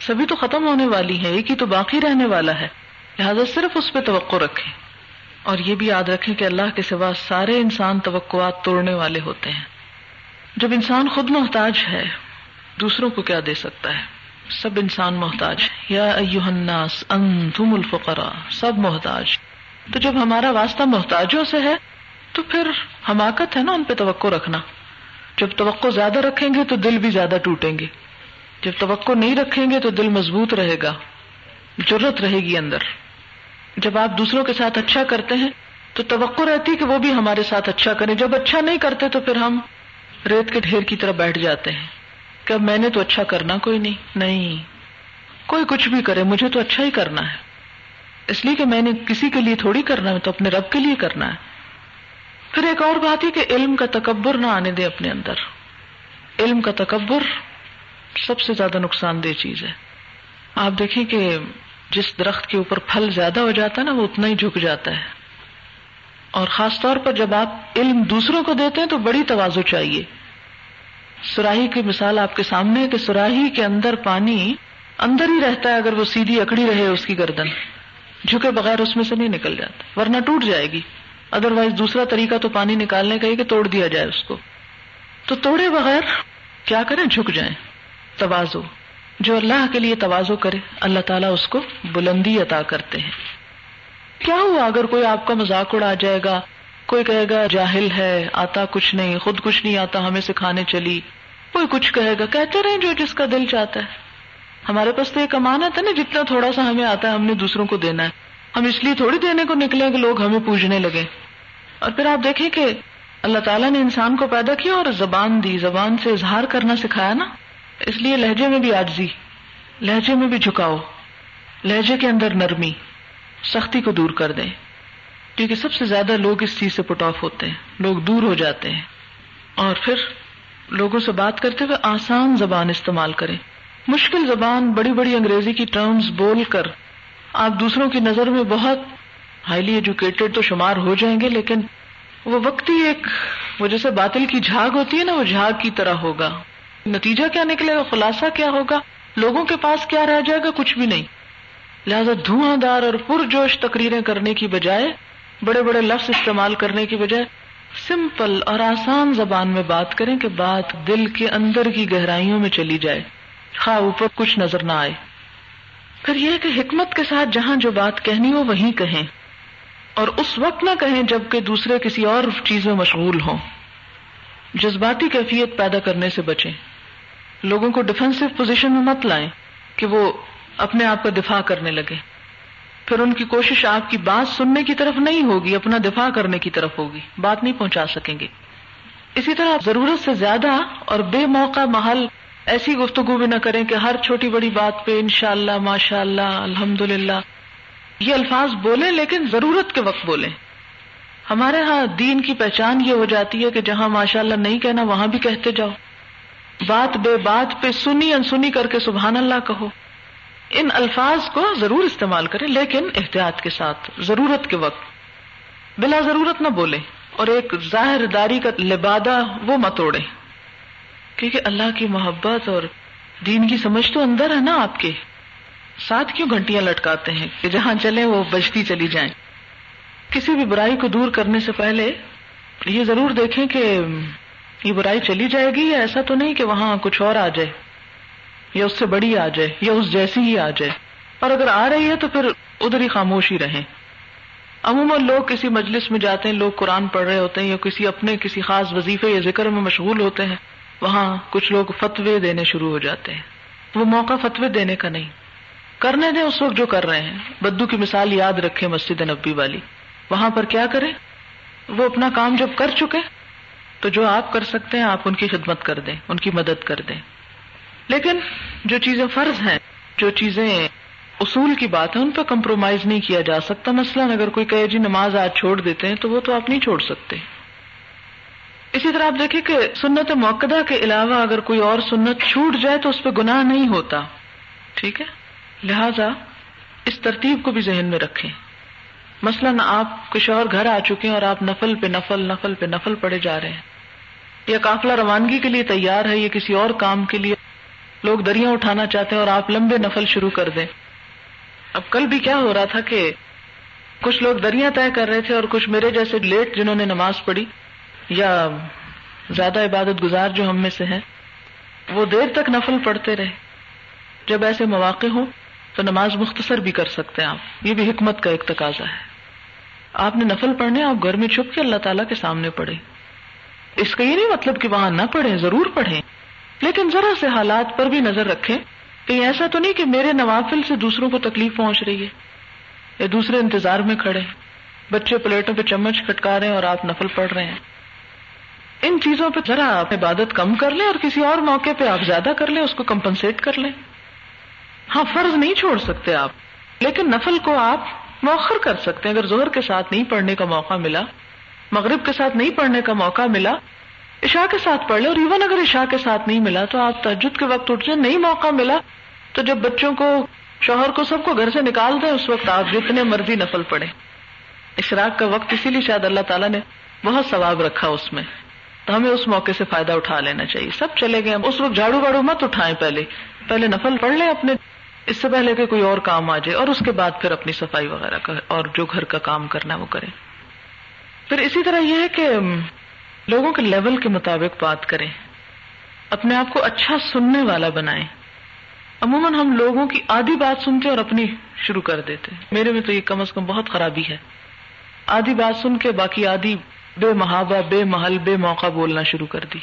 سبھی تو ختم ہونے والی ہے ایک ہی تو باقی رہنے والا ہے۔ لہٰذا صرف اس پہ توقع رکھیں۔ اور یہ بھی یاد رکھیں کہ اللہ کے سوا سارے انسان توقعات توڑنے والے ہوتے ہیں۔ جب انسان خود محتاج ہے، دوسروں کو کیا دے سکتا ہے؟ سب انسان محتاج یا الناس، انتم الفقراء، سب محتاج۔ تو جب ہمارا واسطہ محتاجوں سے ہے، تو پھر حماقت ہے نا ان پہ توقع رکھنا۔ جب توقع زیادہ رکھیں گے تو دل بھی زیادہ ٹوٹیں گے۔ جب توقع نہیں رکھیں گے تو دل مضبوط رہے گا۔ ضرورت رہے گی اندر۔ جب آپ دوسروں کے ساتھ اچھا کرتے ہیں، تو توقع رہتی کہ وہ بھی ہمارے ساتھ اچھا کریں۔ جب اچھا نہیں کرتے تو پھر ہم ریت کے ڈھیر کی طرح بیٹھ جاتے ہیں۔ کہ اب میں نے تو اچھا کرنا کوئی نہیں؟ نہیں۔ کوئی کچھ بھی کرے، مجھے تو اچھا ہی کرنا ہے۔ اس لیے کہ میں نے کسی کے لیے تھوڑی کرنا ہے، تو اپنے رب کے لیے کرنا ہے۔ پھر ایک اور بات ہے کہ علم کا تکبر نہ آنے دے اپنے اندر۔ علم کا تکبر سب سے زیادہ نقصان دہ چیز ہے۔ آپ دیکھیں کہ جس درخت کے اوپر پھل زیادہ ہو جاتا ہے نا، وہ اتنا ہی جھک جاتا ہے۔ اور خاص طور پر جب آپ علم دوسروں کو دیتے ہیں تو بڑی توازو چاہیے۔ سراہی کی مثال آپ کے سامنے ہے کہ سراہی کے اندر پانی اندر ہی رہتا ہے اگر وہ سیدھی اکڑی رہے اس کی گردن۔ جھکے بغیر اس میں سے نہیں نکل جاتا، ورنہ ٹوٹ جائے گی۔ ادر وائز دوسرا طریقہ تو پانی نکالنے کا ہی کہ توڑ دیا جائے اس کو۔ تو توڑے بغیر کیا کریں؟ جھک جائیں۔ توازو۔ جو اللہ کے لیے توازو کرے، اللہ تعالیٰ اس کو بلندی عطا کرتے ہیں۔ کیا ہوا اگر کوئی آپ کا مذاق اڑا جائے گا؟ کوئی کہے گا، جاہل ہے، آتا کچھ نہیں، خود کچھ نہیں آتا، ہمیں سکھانے چلی۔ کوئی کچھ کہے گا، کہتے رہے جو جس کا دل چاہتا ہے۔ ہمارے پاس تو ایک امانت ہے نا، جتنا تھوڑا سا ہمیں آتا ہے، ہم نے دوسروں کو دینا ہے۔ ہم اس لیے تھوڑی دینے کو نکلے کہ لوگ ہمیں پوجنے لگے۔ اور پھر آپ دیکھیں کہ اللہ تعالیٰ نے انسان کو پیدا کیا اور زبان دی، زبان سے اظہار کرنا سکھایا نا۔ اس لیے لہجے میں بھی آجزی لہجے میں بھی جھکاؤ، لہجے کے اندر نرمی۔ سختی کو دور کر دیں۔ کیونکہ سب سے زیادہ لوگ اس چیز سے پٹ آف ہوتے ہیں۔ لوگ دور ہو جاتے ہیں۔ اور پھر لوگوں سے بات کرتے ہوئے آسان زبان استعمال کریں۔ مشکل زبان بڑی بڑی انگریزی کی ٹرمز بول کر آپ دوسروں کی نظر میں بہت ہائیلی ایجوکیٹڈ تو شمار ہو جائیں گے، لیکن وہ وقت ہی ایک وہ جیسے باطل کی جھاگ ہوتی ہے نا، وہ جھاگ کی طرح ہوگا۔ نتیجہ کیا نکلے گا؟ خلاصہ کیا ہوگا؟ لوگوں کے پاس کیا رہ جائے گا؟ کچھ بھی نہیں۔ لہذا دھواں دار اور پرجوش تقریریں کرنے کی بجائے بڑے بڑے لفظ استعمال کرنے کی بجائے سمپل اور آسان زبان میں بات کریں کہ بات دل کے اندر کی گہرائیوں میں چلی جائے، خواہ اوپر کچھ نظر نہ آئے۔ پھر یہ کہ حکمت کے ساتھ جہاں جو بات کہنی ہو وہیں کہیں، اور اس وقت نہ کہیں جبکہ دوسرے کسی اور چیز میں مشغول ہوں۔ جذباتی کیفیت پیدا کرنے سے بچیں۔ لوگوں کو ڈیفینسو پوزیشن میں مت لائیں کہ وہ اپنے آپ کا دفاع کرنے لگے۔ پھر ان کی کوشش آپ کی بات سننے کی طرف نہیں ہوگی، اپنا دفاع کرنے کی طرف ہوگی، بات نہیں پہنچا سکیں گے۔ اسی طرح ضرورت سے زیادہ اور بے موقع محل ایسی گفتگو بھی نہ کریں کہ ہر چھوٹی بڑی بات پہ ان شاء اللہ ماشاء اللہ الحمد للہ یہ الفاظ بولیں لیکن ضرورت کے وقت بولیں۔ ہمارے ہاں دین کی پہچان یہ ہو جاتی ہے کہ جہاں ماشاء اللہ نہیں کہنا، وہاں بھی کہتے جاؤ۔ بات بے بات پہ سنی انسنی کر کے سبحان اللہ کہو۔ ان الفاظ کو ضرور استعمال کریں، لیکن احتیاط کے ساتھ، ضرورت کے وقت۔ بلا ضرورت نہ بولیں اور ایک ظاہر داری کا لبادہ وہ مت اوڑے کیونکہ اللہ کی محبت اور دین کی سمجھ تو اندر ہے نا آپ کے۔ ساتھ کیوں گھنٹیاں لٹکاتے ہیں کہ جہاں چلے وہ بجتی چلی جائیں۔ کسی بھی برائی کو دور کرنے سے پہلے یہ ضرور دیکھیں کہ یہ برائی چلی جائے گی یا ایسا تو نہیں کہ وہاں کچھ اور آ جائے۔ یا اس سے بڑی آ جائے، یا اس جیسی ہی آ جائے۔ اور اگر آ رہی ہے تو پھر ادھر ہی خاموش ہی رہیں۔ عموماً لوگ کسی مجلس میں جاتے ہیں، لوگ قرآن پڑھ رہے ہوتے ہیں یا کسی اپنے کسی خاص وظیفے یا ذکر میں مشغول ہوتے ہیں، وہاں کچھ لوگ فتوے دینے شروع ہو جاتے ہیں۔ وہ موقع فتوے دینے کا نہیں۔ کرنے دیں اس وقت جو کر رہے ہیں۔ بدو کی مثال یاد رکھے مسجد نبی والی۔ وہاں پر کیا کریں؟ وہ اپنا کام جب کر چکے، تو جو آپ کر سکتے ہیں، آپ ان کی خدمت کر دیں، ان کی مدد کر دیں۔ لیکن جو چیزیں فرض ہیں، جو چیزیں اصول کی بات ہے ان پہ کمپرومائز نہیں کیا جا سکتا۔ مثلاً اگر کوئی کہے جی نماز آج چھوڑ دیتے ہیں، تو وہ تو آپ نہیں چھوڑ سکتے۔ اسی طرح آپ دیکھیں کہ سنت موقع کے علاوہ اگر کوئی اور سنت چھوٹ جائے تو اس پہ گناہ نہیں ہوتا۔ ٹھیک ہے؟ لہذا اس ترتیب کو بھی ذہن میں رکھیں۔ مثلاً آپ کچھ اور گھر آ چکے ہیں اور آپ نفل پہ نفل نفل پہ نفل پڑے جا رہے ہیں۔ یا قافلہ روانگی کے لیے تیار ہے یا کسی اور کام کے لیے لوگ دریاں اٹھانا چاہتے ہیں اور آپ لمبے نفل شروع کر دیں۔ اب کل بھی کیا ہو رہا تھا کہ کچھ لوگ دریا طے کر رہے تھے اور کچھ میرے جیسے لیٹ جنہوں نے نماز پڑھی یا زیادہ عبادت گزار جو ہم میں سے ہیں، وہ دیر تک نفل پڑھتے رہے۔ جب ایسے مواقع ہوں تو نماز مختصر بھی کر سکتے ہیں آپ۔ یہ بھی حکمت کا ایک تقاضا ہے۔ آپ نے نفل پڑھنے، آپ گھر میں چھپ کے اللہ تعالیٰ کے سامنے پڑھے اس کا یہ نہیں مطلب کہ وہاں نہ پڑھیں، ضرور پڑھیں۔ لیکن ذرا سے حالات پر بھی نظر رکھیں کہیں ایسا تو نہیں کہ میرے نوافل سے دوسروں کو تکلیف پہنچ رہی ہے، یا دوسرے انتظار میں کھڑے بچے پلیٹوں پہ چمچ کھٹکا رہے ہیں اور آپ نفل پڑھ رہے ہیں۔ ان چیزوں پہ ذرا آپ عبادت کم کر لیں اور کسی اور موقع پہ آپ زیادہ کر لیں، اس کو کمپنسیٹ کر لیں۔ ہاں فرض نہیں چھوڑ سکتے آپ، لیکن نفل کو آپ موخر کر سکتے ہیں۔ اگر زہر کے ساتھ نہیں پڑھنے کا موقع ملا، مغرب کے ساتھ نہیں پڑھنے کا موقع ملا عشاء کے ساتھ پڑھ لے اور ایون اگر عشاء کے ساتھ نہیں ملا تو آپ تجد کے وقت اٹھ جائیں. نہیں موقع ملا تو جب بچوں کو، شوہر کو سب کو گھر سے نکال دیں، اس وقت آپ جتنے مرضی نفل پڑے اشراق کا وقت اسی لیے شاید اللہ تعالیٰ نے بہت ثواب رکھا اس میں. تو ہمیں اس موقع سے فائدہ اٹھا لینا چاہیے. سب چلے گئے. اس وقت جھاڑو واڑو مت اٹھائیں پہلے. پہلے نفل پڑھ لیں اپنے. اس سے پہلے کہ کوئی اور کام آ جائے اور اس کے بعد پھر اپنی صفائی وغیرہ کا اور جو گھر کا کام کرنا وہ کریں. پھر اسی طرح یہ ہے کہ لوگوں کے لیول کے مطابق بات کریں، اپنے آپ کو اچھا سننے والا بنائیں۔ عموماً ہم لوگوں کی آدھی بات سنتے اور اپنی شروع کر دیتے۔ میرے میں تو یہ کم از کم بہت خرابی ہے۔ آدھی بات سن کے باقی آدھی بے محابہ، بے محل، بے موقع بولنا شروع کر دی۔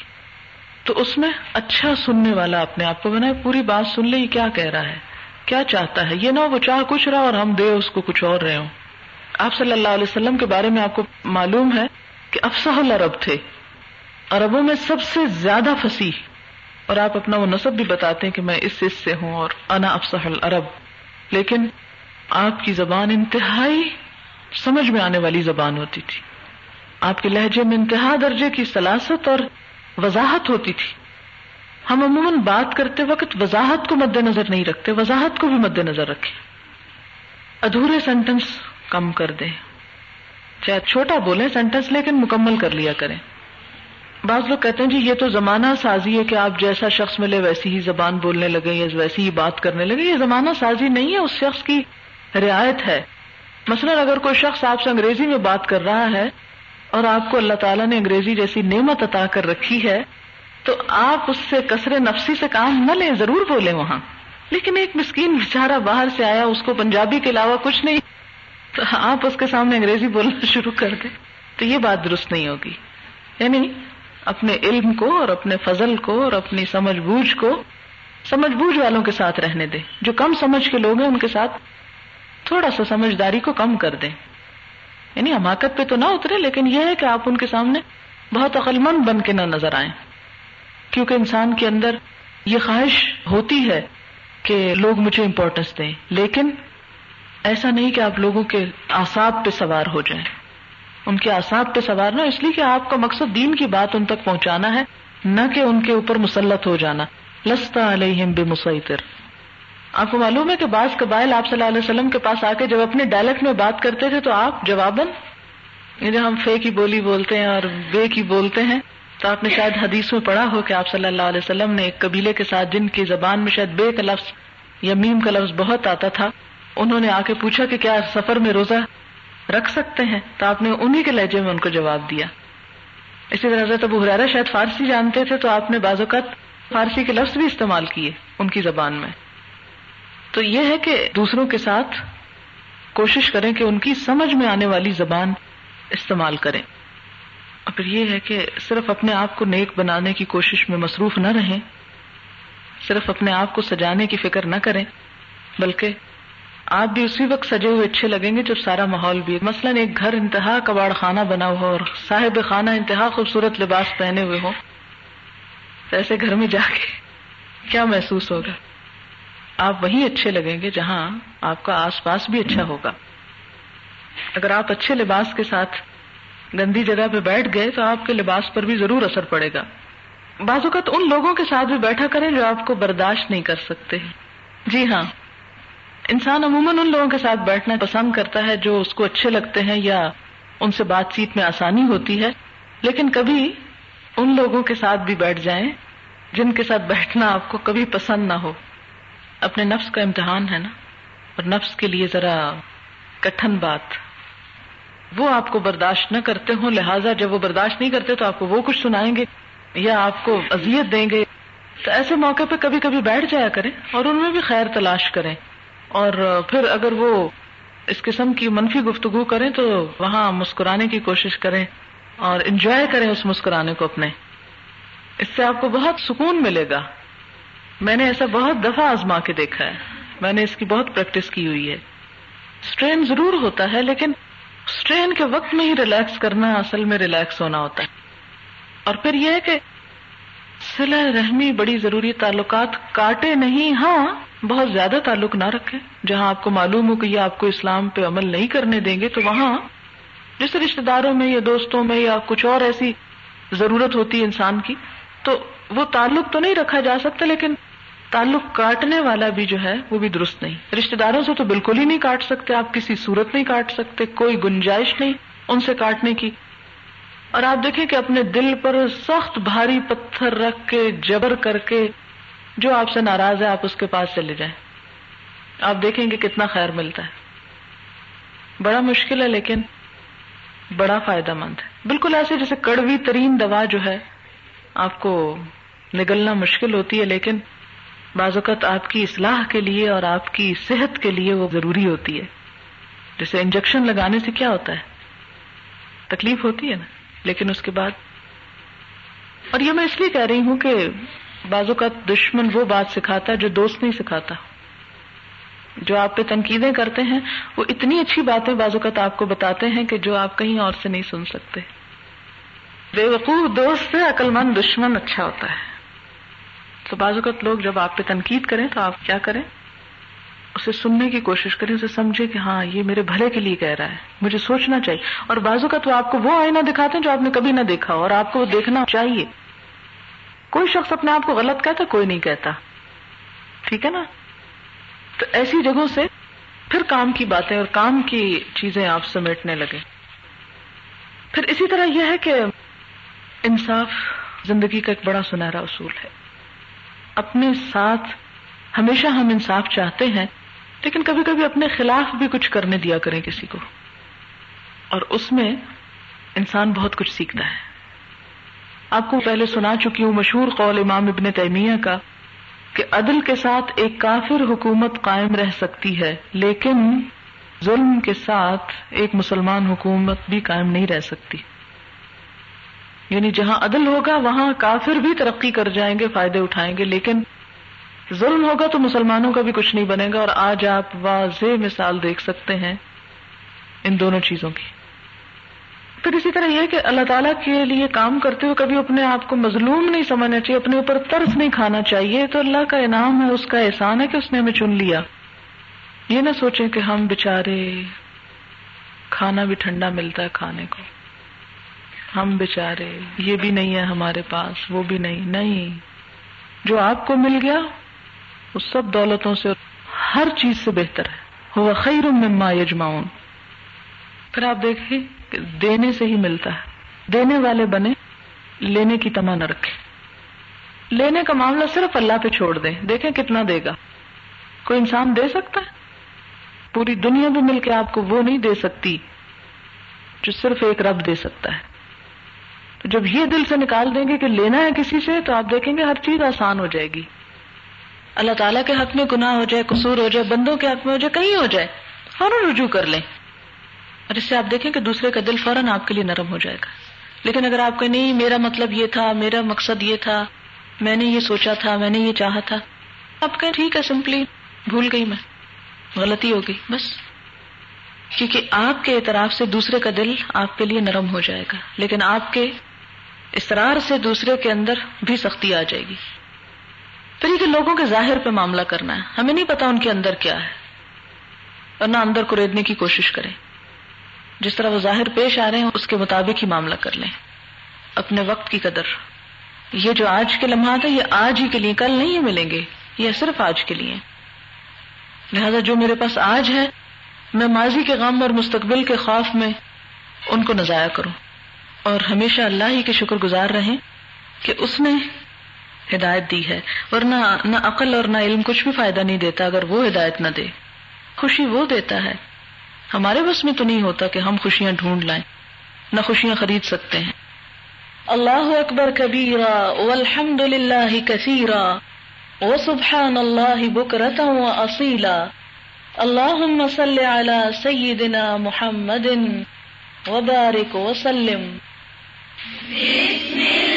تو اس میں اچھا سننے والا اپنے آپ کو بنائے، پوری بات سن لے یہ کیا کہہ رہا ہے؟ کیا چاہتا ہے؟ یہ نہ وہ چاہ کچھ رہا اور ہم دے اس کو کچھ اور رہے ہوں۔ آپ صلی اللہ علیہ وسلم کے بارے میں آپ کو معلوم ہے کہ افسح العرب تھے۔ عربوں میں سب سے زیادہ فصیح، اور آپ اپنا وہ نصب بھی بتاتے ہیں کہ میں اس اس سے ہوں اور انا افسح العرب۔ لیکن آپ کی زبان انتہائی سمجھ میں آنے والی زبان ہوتی تھی۔ آپ کے لہجے میں انتہا درجے کی سلاست اور وضاحت ہوتی تھی۔ ہم عموماً بات کرتے وقت وضاحت کو مد نظر نہیں رکھتے، وضاحت کو بھی مد نظر رکھیں۔ ادھورے سینٹینس کم کر دیں۔ چاہے چھوٹا بولیں سینٹینس لیکن مکمل کر لیا کریں۔ بعض لوگ کہتے ہیں جی یہ تو زمانہ سازی ہے کہ آپ جیسا شخص ملے ویسی ہی زبان بولنے لگے یا ویسی ہی بات کرنے لگے یہ زمانہ سازی نہیں ہے، اس شخص کی رعایت ہے۔ مثلاً اگر کوئی شخص آپ سے انگریزی میں بات کر رہا ہے اور آپ کو اللہ تعالیٰ نے انگریزی جیسی نعمت عطا کر رکھی ہے، تو آپ اس سے کثر نفسی سے کام نہ لیں، ضرور بولیں وہاں۔ لیکن ایک مسکین بیچارہ باہر سے آیا، اس کو پنجابی کے علاوہ کچھ نہیں، تو آپ اس کے سامنے انگریزی بولنا شروع کر دیں۔ تو یہ بات درست نہیں ہوگی۔ یعنی اپنے علم کو اور اپنے فضل کو اور اپنی سمجھ بوجھ کو سمجھ بوجھ والوں کے ساتھ رہنے دیں۔ جو کم سمجھ کے لوگ ہیں، ان کے ساتھ تھوڑا سا سمجھداری کو کم کر دیں۔ یعنی حماقت پہ تو نہ اترے، لیکن یہ ہے کہ آپ ان کے سامنے بہت عقل مند بن کے نہ نظر آئیں۔ کیونکہ انسان کے اندر یہ خواہش ہوتی ہے کہ لوگ مجھے امپورٹینس دیں، لیکن ایسا نہیں کہ آپ لوگوں کے آساب پہ سوار ہو جائیں۔ ان کے آساب پہ سوار نہ اس لیے کہ آپ کا مقصد دین کی بات ان تک پہنچانا ہے، نہ کہ ان کے اوپر مسلط ہو جانا۔ لستا علیہم بے مسیطر آپ کو معلوم ہے کہ بعض قبائل آپ صلی اللہ علیہ وسلم کے پاس آ کے جب اپنے ڈائلیکٹ میں بات کرتے تھے تو آپ جواباً یعنی ہم فے کی بولی بولتے ہیں اور بے کی بولتے ہیں۔ تو آپ نے شاید حدیث میں پڑھا ہو کہ آپ صلی اللہ علیہ وسلم نے ایک قبیلے کے ساتھ جن کی زبان میں شاید بے کا لفظ یا میم کا لفظ بہت آتا تھا، انہوں نے آ کے پوچھا کہ کیا سفر میں روزہ رکھ سکتے ہیں۔ تو آپ نے انہی کے لہجے میں ان کو جواب دیا۔ اسی طرح حضرت ابو حرارہ شاید فارسی جانتے تھے، تو آپ نے بعض اوقات فارسی کے لفظ بھی استعمال کیے ان کی زبان میں۔ تو یہ ہے کہ دوسروں کے ساتھ کوشش کریں کہ ان کی سمجھ میں آنے والی زبان استعمال کریں۔ اور پھر یہ ہے کہ صرف اپنے آپ کو نیک بنانے کی کوشش میں مصروف نہ رہیں، صرف اپنے آپ کو سجانے کی فکر نہ کریں، بلکہ آپ بھی اسی وقت سجے ہوئے اچھے لگیں گے جب سارا ماحول بھی مثلاً ایک گھر انتہا کباڑ خانہ بنا ہوا اور صاحب خانہ انتہا خوبصورت لباس پہنے ہوئے ہو تو ایسے گھر میں جا کے کیا محسوس ہوگا؟ آپ وہی اچھے لگیں گے جہاں آپ کا آس پاس بھی اچھا ہوگا۔ اگر آپ اچھے لباس کے ساتھ گندی جگہ پہ بیٹھ گئے تو آپ کے لباس پر بھی ضرور اثر پڑے گا۔ بعض اوقات ان لوگوں کے ساتھ بھی بیٹھا کریں جو آپ کو برداشت نہیں کر سکتے۔ جی ہاں۔ انسان عموماً ان لوگوں کے ساتھ بیٹھنا پسند کرتا ہے جو اس کو اچھے لگتے ہیں یا ان سے بات چیت میں آسانی ہوتی ہے، لیکن کبھی ان لوگوں کے ساتھ بھی بیٹھ جائیں جن کے ساتھ بیٹھنا آپ کو کبھی پسند نہ ہو۔ اپنے نفس کا امتحان ہے نا؟ اور نفس کے لیے ذرا کٹھن بات۔ وہ آپ کو برداشت نہ کرتے ہوں، لہٰذا جب وہ برداشت نہیں کرتے تو آپ کو وہ کچھ سنائیں گے یا آپ کو اذیت دیں گے۔ تو ایسے موقع پہ کبھی کبھی بیٹھ جایا کریں اور ان میں بھی خیر تلاش کریں۔ اور پھر اگر وہ اس قسم کی منفی گفتگو کریں تو وہاں مسکرانے کی کوشش کریں اور انجوائے کریں اس مسکرانے کو اپنے۔ اس سے آپ کو بہت سکون ملے گا۔ میں نے ایسا بہت دفعہ آزما کے دیکھا ہے۔ میں نے اس کی بہت پریکٹس کی ہوئی ہے۔ اسٹرین ضرور ہوتا ہے، لیکن اسٹرین کے وقت میں ہی ریلیکس کرنا اصل میں ریلیکس ہونا ہوتا ہے۔ اور پھر یہ ہے کہ سلا رحمی بڑی ضروری تعلقات کاٹے نہیں ہاں بہت زیادہ تعلق نہ رکھے جہاں آپ کو معلوم ہو کہ یہ آپ کو اسلام پہ عمل نہیں کرنے دیں گے، تو وہاں جیسے رشتے داروں میں یا دوستوں میں یا کچھ اور ایسی ضرورت ہوتی ہے انسان کی، تو وہ تعلق تو نہیں رکھا جا سکتا، لیکن تعلق کاٹنے والا بھی جو ہے، وہ بھی درست نہیں۔ رشتے داروں سے تو بالکل ہی نہیں کاٹ سکتے، آپ کسی صورت نہیں کاٹ سکتے، کوئی گنجائش نہیں ان سے کاٹنے کی۔ اور آپ دیکھیں کہ اپنے دل پر سخت بھاری پتھر رکھ کے، جبر کر کے جو آپ سے ناراض ہے، آپ اس کے پاس چلے جائیں۔ آپ دیکھیں گے کتنا خیر ملتا ہے۔ بڑا مشکل ہے، لیکن بڑا فائدہ مند ہے۔ بالکل ایسے جیسے کڑوی ترین دوا جو ہے، آپ کو نگلنا مشکل ہوتی ہے، لیکن بعض اوقات آپ کی اصلاح کے لیے اور آپ کی صحت کے لیے وہ ضروری ہوتی ہے۔ جیسے انجیکشن لگانے سے کیا ہوتا ہے؟ تکلیف ہوتی ہے نا، لیکن اس کے بعد۔ اور یہ میں اس لیے کہہ رہی ہوں کہ بعض اوقات دشمن وہ بات سکھاتا ہے جو دوست نہیں سکھاتا۔ جو آپ پہ تنقیدیں کرتے ہیں، وہ اتنی اچھی باتیں بعض اوقات آپ کو بتاتے ہیں کہ جو آپ کہیں اور سے نہیں سن سکتے۔ بے وقوف دوست سے عقل مند دشمن اچھا ہوتا ہے۔ تو بعض اوقات لوگ جب آپ پہ تنقید کریں تو آپ کیا کریں؟ اسے سننے کی کوشش کریں، اسے سمجھے کہ ہاں یہ میرے بھلے کے لیے کہہ رہا ہے۔ مجھے سوچنا چاہیے۔ اور بازو کا تو آپ کو وہ آئینہ دکھاتے ہیں جو آپ نے کبھی نہ دیکھا اور آپ کو وہ دیکھنا چاہیے۔ کوئی شخص اپنے آپ کو غلط کہتا، کوئی نہیں کہتا۔ ٹھیک ہے نا؟ تو ایسی جگہوں سے پھر کام کی باتیں اور کام کی چیزیں آپ سمیٹنے لگے۔ پھر اسی طرح یہ ہے کہ انصاف زندگی کا ایک بڑا سنہرا اصول ہے۔ اپنے ساتھ ہمیشہ ہم انصاف چاہتے ہیں، لیکن کبھی کبھی اپنے خلاف بھی کچھ کرنے دیا کریں کسی کو۔ اور اس میں انسان بہت کچھ سیکھتا ہے۔ آپ کو پہلے سنا چکی ہوں مشہور قول امام ابن تیمیہ کا کہ عدل کے ساتھ ایک کافر حکومت قائم رہ سکتی ہے، لیکن ظلم کے ساتھ ایک مسلمان حکومت بھی قائم نہیں رہ سکتی۔ یعنی جہاں عدل ہوگا، وہاں کافر بھی ترقی کر جائیں گے، فائدے اٹھائیں گے، لیکن ظلم ہوگا تو مسلمانوں کا بھی کچھ نہیں بنے گا اور آج آپ واضح مثال دیکھ سکتے ہیں ان دونوں چیزوں کی۔ پھر اسی طرح یہ کہ اللہ تعالیٰ کے لیے کام کرتے ہوئے کبھی اپنے آپ کو مظلوم نہیں سمجھنا چاہیے، اپنے اوپر طرف نہیں کھانا چاہیے، تو اللہ کا انعام ہے، اس کا احسان ہے کہ اس نے ہمیں چن لیا۔ یہ نہ سوچیں کہ ہم بےچارے کھانا بھی ٹھنڈا ملتا ہے کھانے کو۔ ہم بےچارے یہ بھی نہیں ہے ہمارے پاس، وہ بھی نہیں نہیں۔ جو آپ کو مل گیا، وہ سب دولتوں سے، ہر چیز سے بہتر ہے۔ وہ خیر مما یجماؤن پھر آپ دیکھیں۔ دینے سے ہی ملتا ہے۔ دینے والے بنے، لینے کی تما نہ رکھے۔ لینے کا معاملہ صرف اللہ پہ چھوڑ دیں۔ دیکھیں کتنا دے گا۔ کوئی انسان دے سکتا ہے؟ پوری دنیا بھی مل کے آپ کو وہ نہیں دے سکتی جو صرف ایک رب دے سکتا ہے۔ تو جب یہ دل سے نکال دیں گے کہ لینا ہے کسی سے، تو آپ دیکھیں گے ہر چیز آسان ہو جائے گی۔ اللہ تعالیٰ کے حق میں گناہ ہو جائے، قصور ہو جائے، بندوں کے حق میں ہو جائے، کہیں ہو جائے فوراً رجوع کر لیں۔ اور اس سے آپ دیکھیں کہ دوسرے کا دل فوراً آپ کے لیے نرم ہو جائے گا۔ لیکن اگر آپ کو نہیں، میرا مطلب یہ تھا، میرا مقصد یہ تھا، میں نے یہ سوچا تھا، میں نے یہ چاہا تھا، آپ کہیں ٹھیک ہے، سمپلی بھول گئی میں، غلطی ہو گئی، بس۔ کیونکہ آپ کے اعتراف سے دوسرے کا دل آپ کے لیے نرم ہو جائے گا، لیکن آپ کے اسرار سے دوسرے کے اندر بھی سختی آ جائے گی۔ پھر یہ کہ لوگوں کے ظاہر پہ معاملہ کرنا ہے، ہمیں نہیں پتا ان کے اندر کیا ہے اور نہ اندر کو ریدنے کی کوشش کریں۔ جس طرح وہ ظاہر پیش آ رہے ہیں اس کے مطابق ہی معاملہ کر لیں۔ اپنے وقت کی قدر۔ یہ جو آج کے لمحات ہیں، یہ آج ہی کے لیے، کل نہیں ملیں گے، یہ صرف آج کے لیے۔ لہذا جو میرے پاس آج ہے، میں ماضی کے غم اور مستقبل کے خوف میں ان کو نظایا کروں۔ اور ہمیشہ اللہ ہی کے شکر گزار رہیں کہ اس نے ہدایت دی ہے۔ ورنہ نہ عقل اور نہ علم کچھ بھی فائدہ نہیں دیتا اگر وہ ہدایت نہ دے۔ خوشی وہ دیتا ہے ہمارے بس میں تو نہیں ہوتا کہ ہم خوشیاں ڈھونڈ لائیں نہ خوشیاں خرید سکتے ہیں۔ اللہ اکبر کبیرا والحمد للہ کثیرا و سبحان اللہ بکرتا و اصیلا۔ اللہم صلی علی سیدنا محمد وبارک وسلم بسم اللہ۔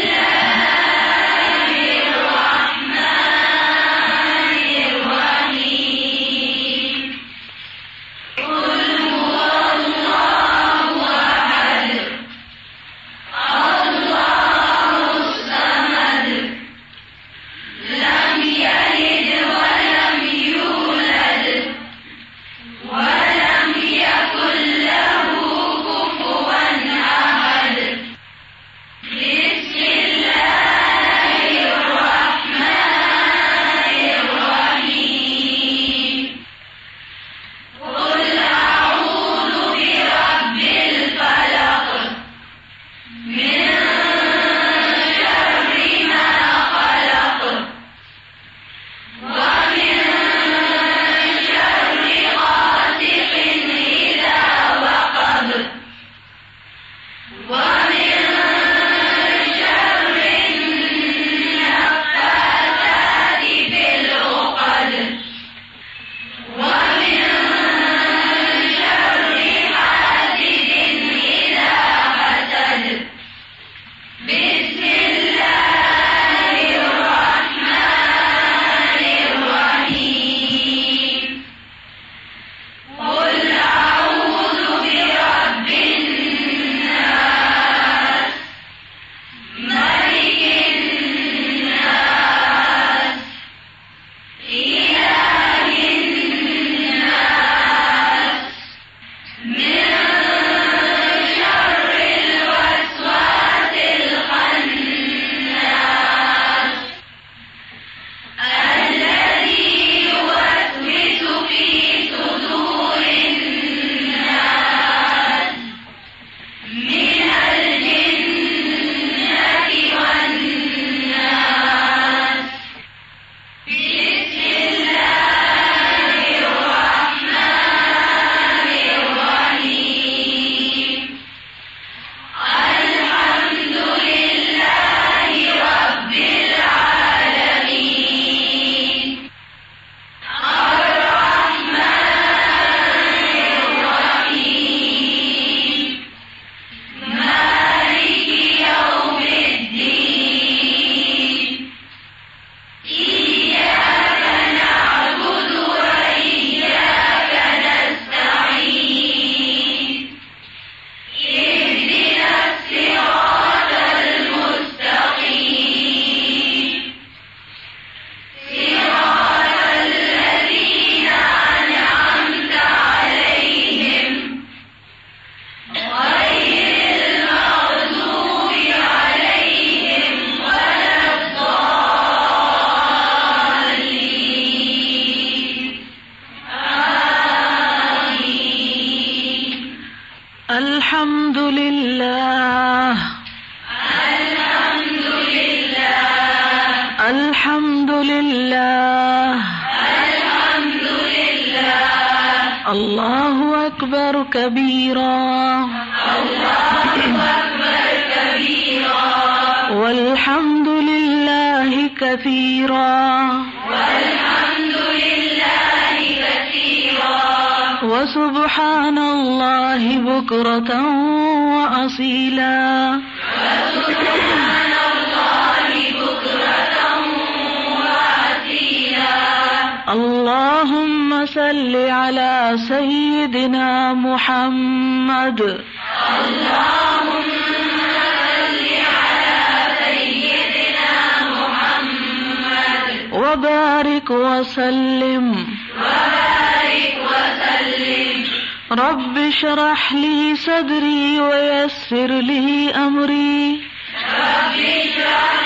محمد. وبارك وسلم. وبارك وسلم رب اشرح لي صدري ويسر لي امري رب أمري.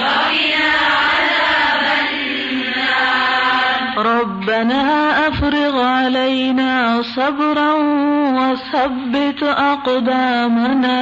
ربنا افرغ علينا صبرا وثبت اقدامنا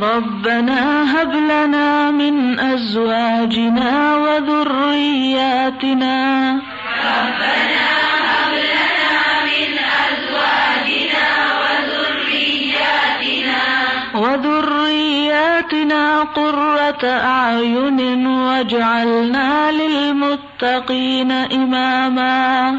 ربنا هب لنا من أزواجنا وذرياتنا ربنا هب لنا من ازواجنا وذرياتنا قرة أعين واجعلنا للمتقين إماما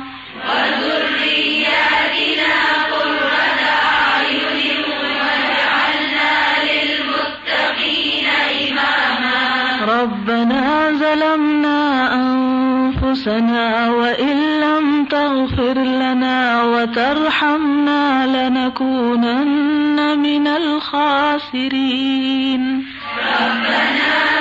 أنفسنا وإن لم تغفر لنا وترحمنا لنكونن من الخاسرين. ربنا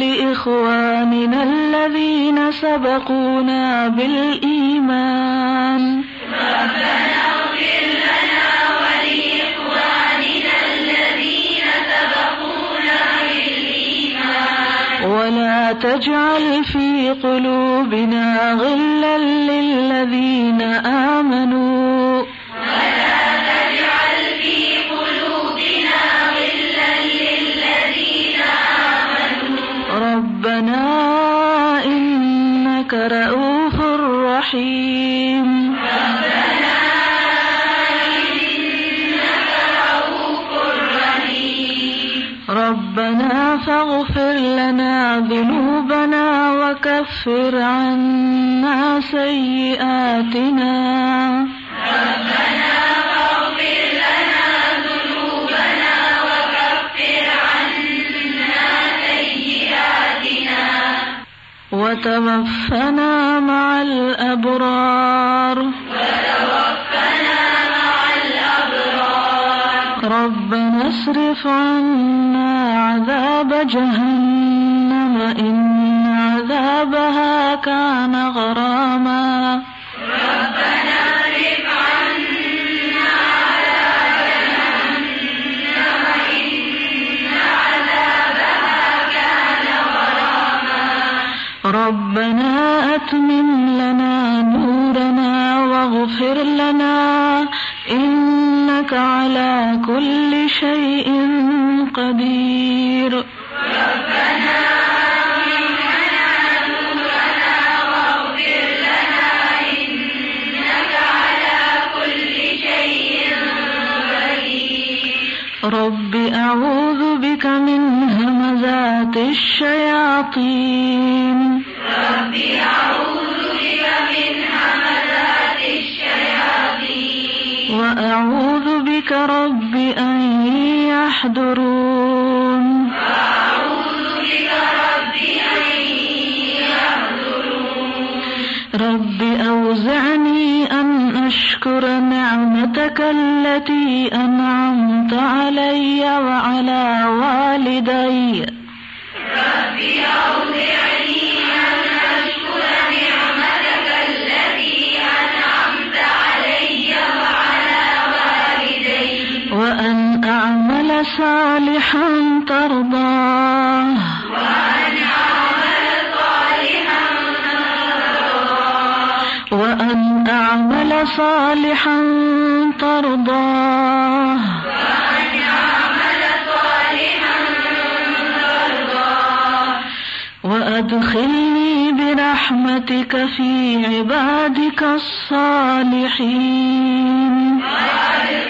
لنا ولإخواننا الذين سبقونا بالإيمان. ولا تجعل في قلوبنا غلا للذين آمنوا وكفر عنا سيئاتنا. ربنا فاغفر لنا ذنوبنا وكفر عنا سيئاتنا وتوفنا مع الأبرار. وتوفنا مع الأبرار ربنا اصرف عنا عذاب جهنم إن عذابها كان غراما ربنا اصرف عنا عذاب جهنم إن عذابها كان غراما. ربنا أتمم لنا نورنا واغفر لنا إنك على كل شيء قدير. الشياطين رب أعوذ بك من همزات الشياطين وأعوذ بك رب أن يحضرون وأعوذ بك رب أن يحضرون. رب أوزعني أن أشكر نعمتك التي أنعمت علي وعلى والدي. صالحا ترضاه وأن أعمل صالحا ترضاه وأن أعمل صالحا ترضاه وأدخلني برحمتك في عبادك الصالحين. وأدخلني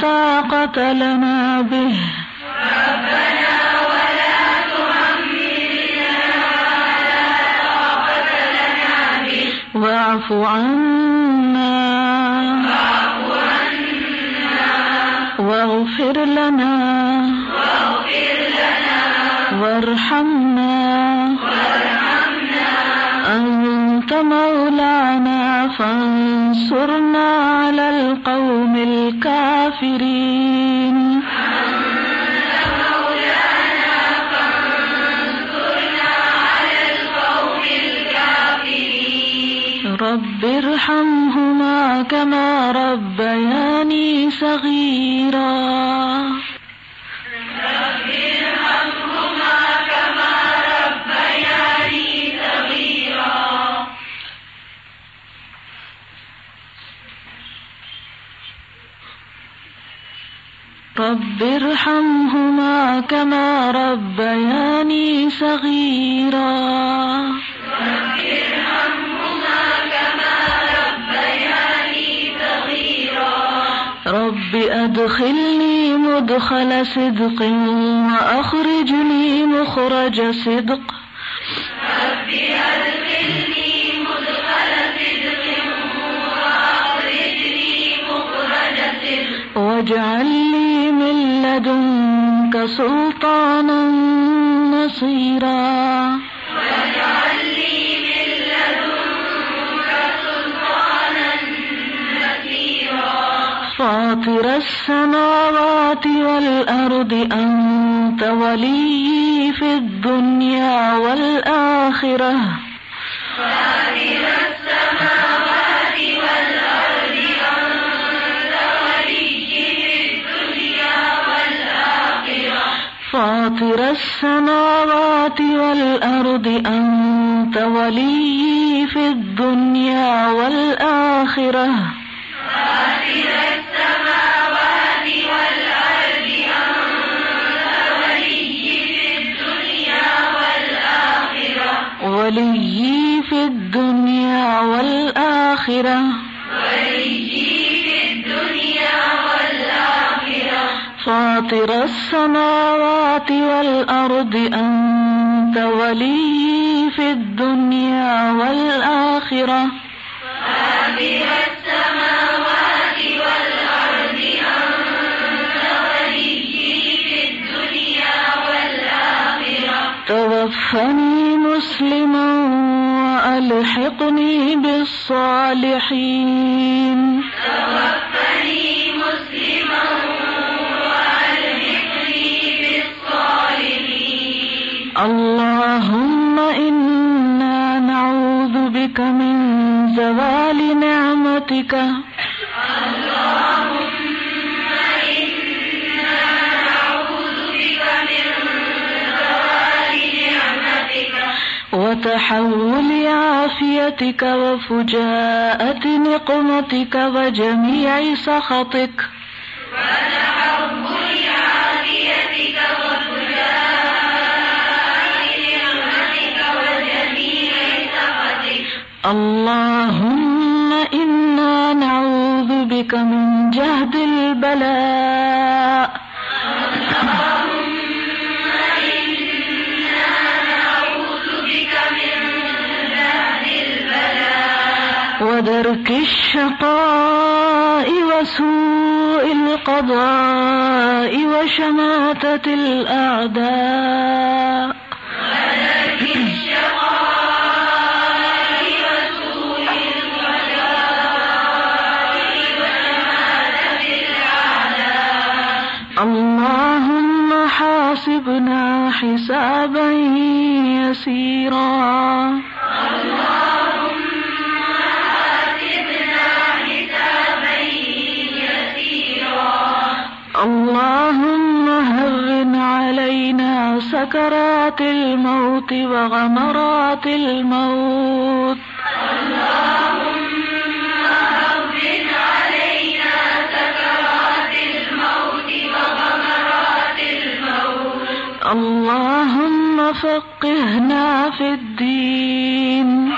طاقة لنا به. ربنا ولا تحملنا ما لا طاقة لنا به واعف عنا. واعف عنا واغفر لنا. واغفر لنا وارحمنا وارحمنا. أنت مولانا فانصرنا. الكافرين. رب ارحمهما كما ربياني صغيرا. ارحمهما كما ربياني صغيرا. رب ارحمهما كما ربياني صغيرا رب أدخلني مدخل صدق وأخرجني مخرج صدق. رب أدخلني مدخل صدق وأخرجني مخرج صدق واجعل لي لدنك سلطانا نصيرا واجعل لي من لدنك سلطانا نصيرا فاطر السماوات والأرض أنت ولي في الدنيا والآخرة فاطر فاطر السماوات والأرض أنت ولي في الدنيا والآخرة. فاطر السماوات والأرض أنت ولي في الدنيا والآخرة ولي في الدنيا والآخرة. فاطر السماوات والأرض، أنت ولي في الدنيا والآخرة. فاطر السماوات والأرض أنت ولي في الدنيا والآخرة توفني مسلما وألحقني بالصالحين. نعمتك وتحول عافيتك وفجاءة نقمتك وجميع سخطك وتحول عافيتك وجميع سخطك۔ اللهم نعوذ من جهد البلاء. ودرك الشقاء وسوء القضاء وشماتة الأعداء. حاسبنا حسابا يسيرا اللهم حسابا يسيرا. اللهم هون علينا سكرات الموت وغمرات الموت. اللهم فقهنا في الدين.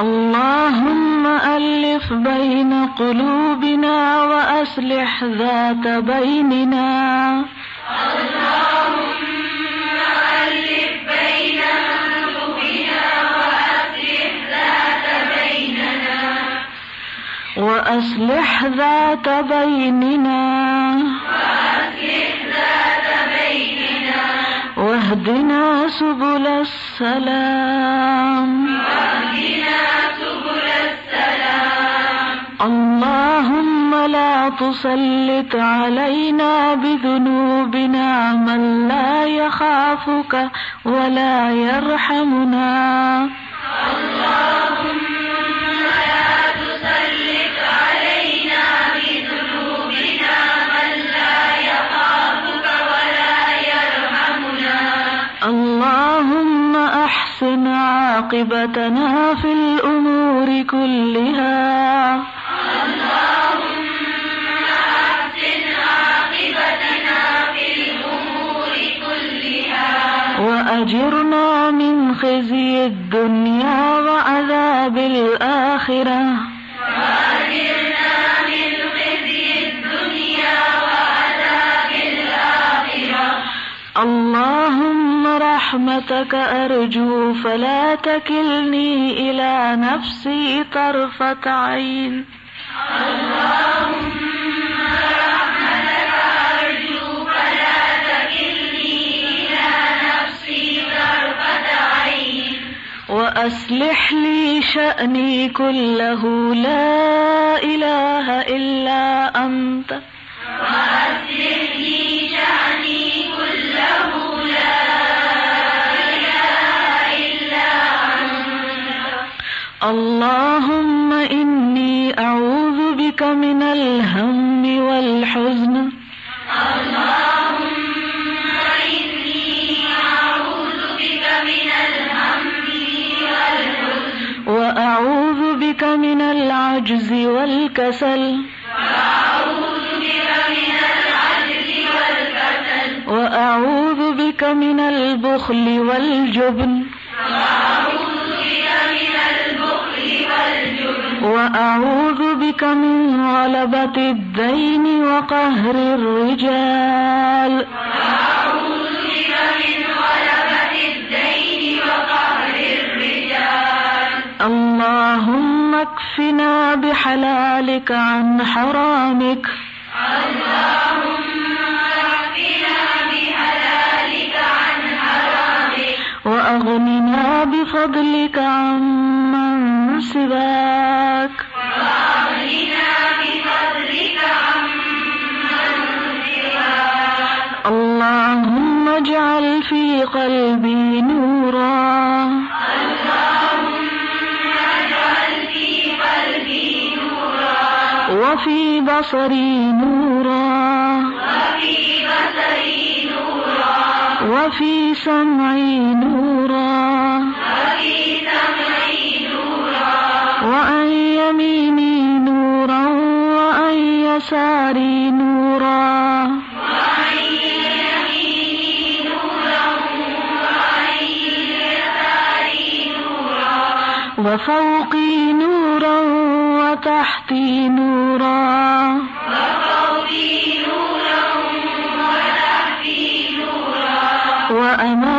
اللهم ألف بين قلوبنا وأصلح ذات بيننا. وأصلح ذات بيننا. واهدنا سبل السلام. واهدنا سبل السلام اللهم لا تسلط علينا بذنوبنا من لا يخافك ولا يرحمنا. عاقبتنا في الأمور كلها. اللهم أحسن عاقبتنا في الأمور كلها وأجرنا من خزي الدنيا وعذاب الآخرة وأجرنا من خزي الدنيا وعذاب الآخرة. اللهم رحمتك أرجو، فلا تكلني إلى نفسي طرفة عين. اللهم رحمتك أرجو فلا تكلني إلى نفسي طرفة عين وأصلح لي شأني كله، لا إله إلا أنت. وأصلح اللهم إني أعوذ بك من الهم والحزن. اللهم إني أعوذ بك من الهم والحزن وأعوذ بك من العجز والكسل. وأعوذ بك من العجز والكسل وأعوذ بك من البخل والجبن. وأعوذ وأعوذ بك من غلبة الدين وقهر الرجال. وأعوذ بك من غلبة الدين وقهر الرجال اللهم اكفنا بحلالك عن حرامك اللهم اكفنا بحلالك عن حرامك. وأغننا بفضلك عمن سواك. قلبي نورا. وفي بصري نورا. وفي بصري نورا وفي سمعي نورا وفي سمعي نورا. وعن يميني نورا وعن يساري وفوقي نورا وتحتي نورا. وفوقي نورا وتحتي نورا وأمامي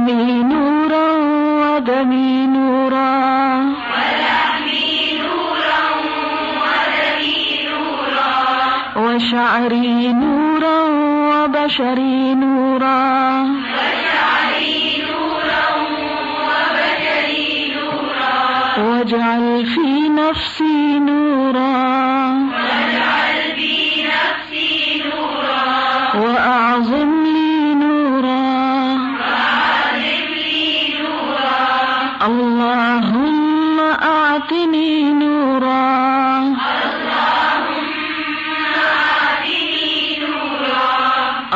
ولحمي نورا ودمي نورا وشعري نورا وبشري نورا واجعل في نفسي نورا واجعل في نفسي نورا وأعظم اللهم آتني نورا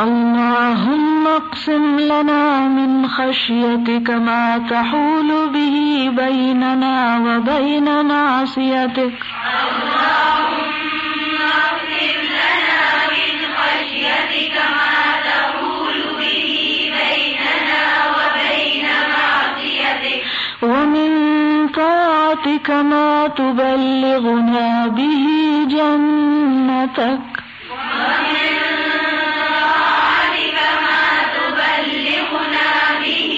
اللهم اقسم لنا من خشيتك ما تحول به بيننا وبين معصيتك كما تبلغنا به جنتك. ومن طاعتك تبلغنا به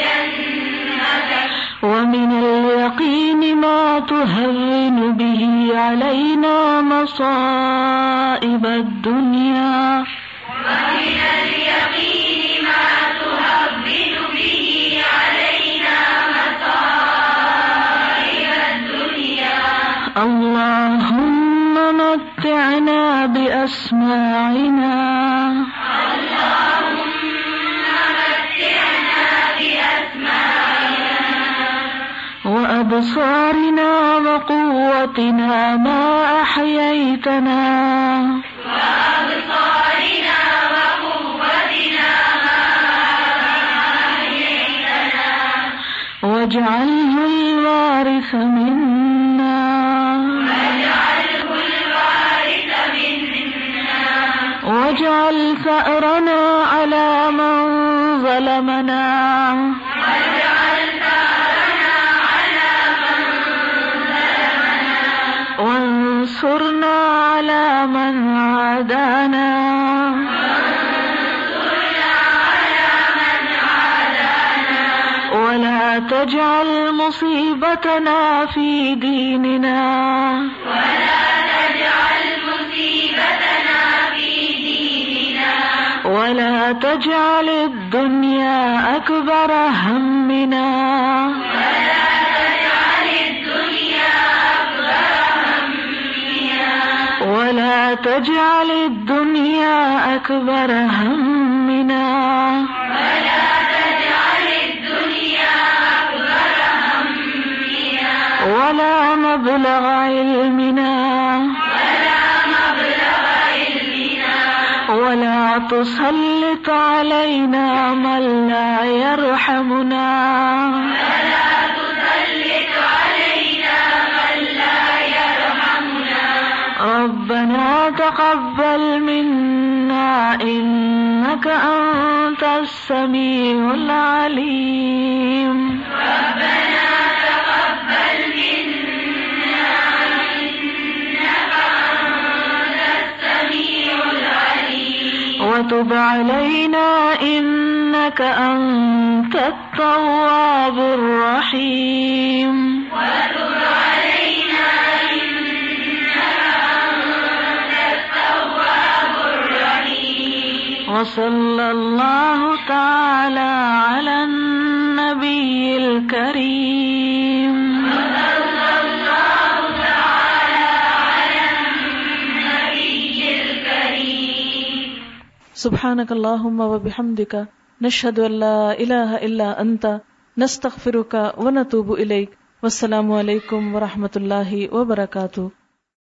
جنتك ومن اليقين ما تهون به علينا مصائب. بأسماعنا اللهم متعنا بأسماعنا وأبصارنا وقوتنا ما أحييتنا وأبصارنا وقوتنا ما أحييتنا۔ واجعله الوارث منا۔ ثأرنا على من ظلمنا. وانصرنا على من عادانا. ولا تجعل مصيبتنا في ديننا. ولا ولا تجعل الدنيا أكبر همنا ولا تجعل الدنيا أكبر همنا ولا تجعل الدنيا أكبر همنا. ولا تجعل الدنيا أكبر همنا. ولا مبلغ علمنا. ولا تسلط علينا من لا يرحمنا. ولا تسلط علينا من لا يرحمنا ربنا تقبل منا إنك أنت السميع العليم. ربنا وتب علينا إنك أنت التواب الرحيم وتب علينا إنك أنت التواب الرحيم وصلى الله تعالى على النبي الكريم سبحانك اللهم وبحمدك نشهد ان لا اله الا انت نستغفرك ونتوب اليك والسلام علیکم ورحمۃ اللہ وبرکاتہ۔